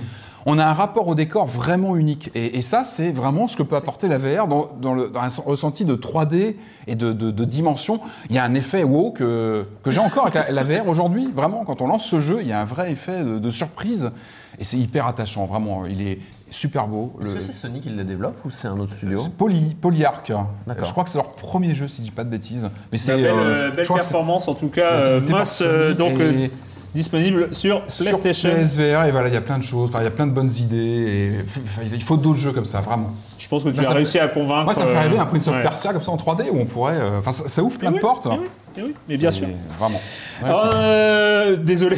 On a un rapport au décor vraiment unique. Et, et ça, c'est vraiment ce que peut apporter la VR dans, dans le, dans un ressenti de 3D et de, de- de dimension. Il y a un effet wow que, que j'ai encore avec la, la VR aujourd'hui. Vraiment, quand on lance ce jeu, il y a un vrai effet de, de surprise. Et c'est hyper attachant, vraiment. Il est super beau. Est-ce Le- que c'est Sony qui le développe ou c'est un autre studio c'est Poly, Polyarc. D'accord. Je crois que c'est leur premier jeu, si je dis pas de bêtises. Mais c'est Belle, euh, euh, belle performance en tout cas. euh, Moss, euh, donc et- euh, disponible sur sur PlayStation. PSVR et voilà, il y a plein de choses. Enfin, il y a plein de bonnes idées. Et, enfin, il faut d'autres jeux comme ça, vraiment. Je pense que tu Moi, as réussi à convaincre. Moi, ça me fait rêver un Prince of ouais. Persia comme ça en 3D où on pourrait. euh, Enfin, ça, ça ouvre plein Eh de oui, portes. eh oui, eh oui, mais bien Et sûr. Vraiment. Euh, désolé,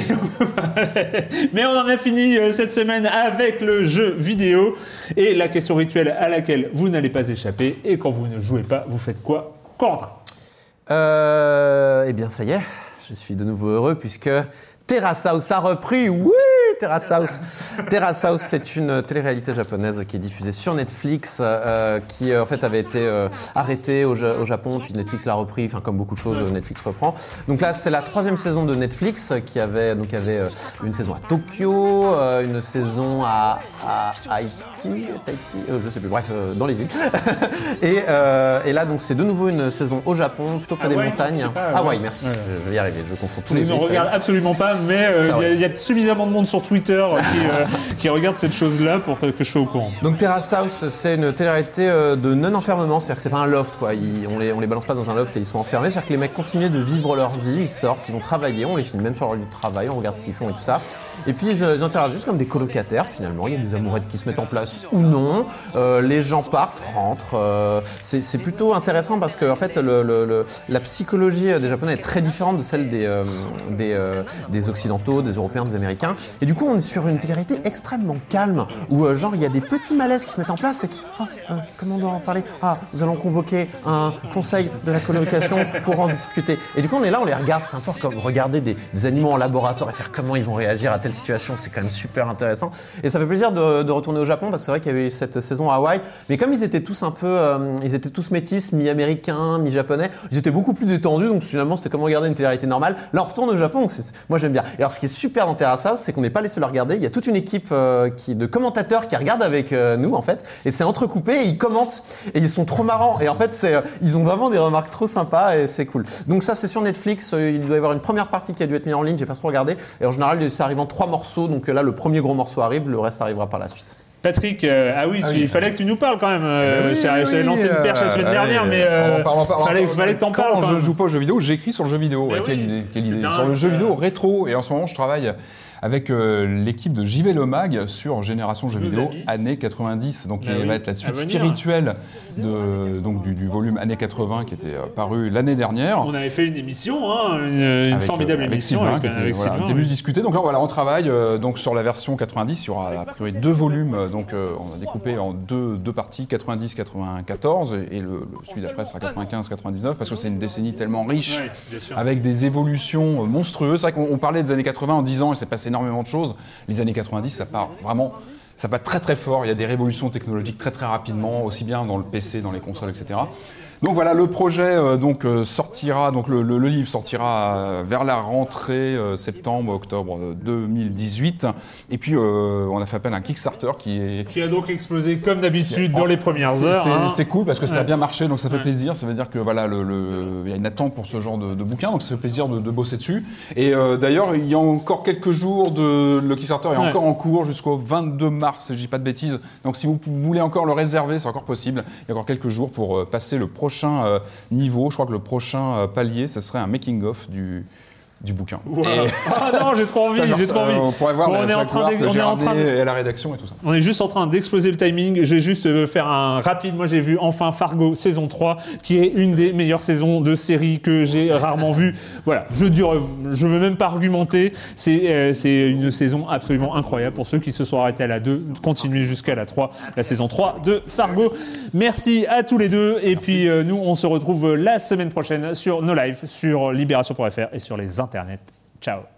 [LAUGHS] mais on en a fini euh, cette semaine avec le jeu vidéo et la question rituelle à laquelle vous n'allez pas échapper. Et quand vous ne jouez pas, vous faites quoi, Corentin? Euh, eh bien, ça y est, je suis de nouveau heureux puisque Terrace House a repris. Oui, Terrace House. Terrace House, c'est une télé-réalité japonaise qui est diffusée sur Netflix, euh, qui euh, en fait avait été euh, arrêtée au, Ja- au Japon, puis Netflix l'a repris. Enfin, comme beaucoup de choses, Netflix reprend. Donc là, c'est la troisième saison de Netflix qui avait donc avait euh, une saison à Tokyo, une saison à, à Haïti, euh, je sais plus. Bref, dans les îles. [LAUGHS] et, et là, donc c'est de nouveau une saison au Japon, plutôt près des montagnes. pas- Hawaï, ouais. merci. Ouais. Je, je vais y arriver. Je confonds tous Je les ne y est. regarde absolument pas, mais y il y, a suffisamment de monde sur Twitter euh, qui, euh, qui regarde cette chose-là pour que, je sois au courant. Donc Terrace House, c'est une télé-réalité euh, de non-enfermement, c'est-à-dire que c'est pas un loft, quoi. On, les, on les balance pas dans un loft et ils sont enfermés, c'est-à-dire que les mecs continuent de vivre leur vie, ils sortent, ils vont travailler, on les filme même sur leur lieu de travail, on regarde ce qu'ils font et tout ça. Et puis ils, ils interagissent comme des colocataires finalement, il y a des amourettes qui se mettent en place ou non, les gens partent, rentrent. euh, c'est plutôt intéressant parce que en fait la psychologie des Japonais est très différente de celle des, des, des Occidentaux, des Européens, des Américains. Du coup on est sur une télé-réalité extrêmement calme où euh, genre il y a des petits malaises qui se mettent en place et Ah, euh, comment on doit en parler? Ah, nous allons convoquer un conseil de la colocation pour en discuter. Et du coup on est là, on les regarde, c'est un peu comme regarder des, animaux en laboratoire et faire comment ils vont réagir à telle situation, c'est quand même super intéressant. Et ça fait plaisir de, retourner au Japon parce que c'est vrai qu'il y avait eu cette saison à Hawaï, mais comme ils étaient tous un peu, euh, ils étaient tous métis, mi-américains, mi-japonais, ils étaient beaucoup plus détendus, donc finalement c'était comme regarder une télé-réalité normale. Là on retourne au Japon, moi j'aime bien. Et alors ce qui est super House, c'est qu'on n'est pas les laisser le regarder. Il y a toute une équipe euh, qui, de commentateurs qui regardent avec euh, nous en fait, et c'est entrecoupé. Et ils commentent et ils sont trop marrants. Et en fait, c'est, euh, ils ont vraiment des remarques trop sympas et c'est cool. Donc ça, c'est sur Netflix. Il doit y avoir une première partie qui a dû être mise en ligne. J'ai pas trop regardé. Et en général, ça arrive en trois morceaux. Donc là, le premier gros morceau arrive, le reste arrivera par la suite. Patrick, euh, ah oui, Ah oui. il fallait que tu nous parles quand même. euh, Eh ben oui, oui, lancé une perche la semaine euh, dernière, mais euh, parle, parle, fallait, fallait que t'en parles. quand je joue pas aux jeux vidéo, j'écris sur le jeu vidéo. Ouais, quelle idée, quelle c'est idée. dingue, Sur le jeu vidéo rétro. Et en ce moment, je travaille avec euh, l'équipe de JV Le Mag sur Génération Jeux vidéo années 90. Donc, Bah oui, va être la à suite venir. spirituelle de, donc, du, du volume années 80 qui était euh, paru l'année dernière. On avait fait une émission, hein, une, une Avec, formidable euh, avec émission Sylvain, avec, était, voilà, Sylvain, oui. discuter. Donc là, voilà, on travaille euh, donc sur la version 90. Il y aura a priori deux volumes. Donc on a découpé en deux, deux parties, 90-94, et, le, le celui d'après sera 95-99, parce que c'est une décennie tellement riche. Avec des évolutions monstrueuses. C'est vrai qu'on on parlait des années 80 en 10 ans, il s'est passé énormément de choses. Les années 90, ça part vraiment, ça va très très fort. Il y a des révolutions technologiques très très rapidement, aussi bien dans le PC, dans les consoles, etc. Donc voilà, le projet euh, donc euh, sortira, donc le, le- le livre sortira euh, vers la rentrée septembre octobre euh, 2018. Et puis on a fait appel à un Kickstarter qui est Qui a donc explosé comme d'habitude dans les premières heures. C'est hein. c'est cool parce que ça a bien marché, donc ça fait Ouais. plaisir. Ça veut dire que voilà, le, il y a une attente pour ce genre de, de bouquin, donc ça fait plaisir de, de bosser dessus. Et euh, d'ailleurs, il y a encore quelques jours de le Kickstarter est Ouais. encore en cours jusqu'au 22 mars, si je dis pas de bêtises. Donc si vous, voulez encore le réserver, c'est encore possible. Il y a encore quelques jours pour passer le euh, niveau. Je crois que le prochain euh, palier, ce serait un making of du du bouquin. Et- [LAUGHS] Ah non, j'ai trop envie, j'ai trop. On pourrait voir Bon, on est la en train gloire d'ex- que on j'ai est en train ramenée de- et à la rédaction et tout ça. On est juste en train d'exploser le timing. Je vais juste euh, faire un rapide. Moi, j'ai vu enfin Fargo saison 3, qui est une des meilleures saisons de série que j'ai rarement vues. Voilà, je je veux même pas argumenter. C'est euh, c'est une saison absolument incroyable pour ceux qui se sont arrêtés à la 2. Continuez jusqu'à la 3, la saison 3 de Fargo. Merci à tous les deux. Et puis, euh, nous, on se retrouve la semaine prochaine sur nos lives, sur libération.fr et sur les internets. Ciao.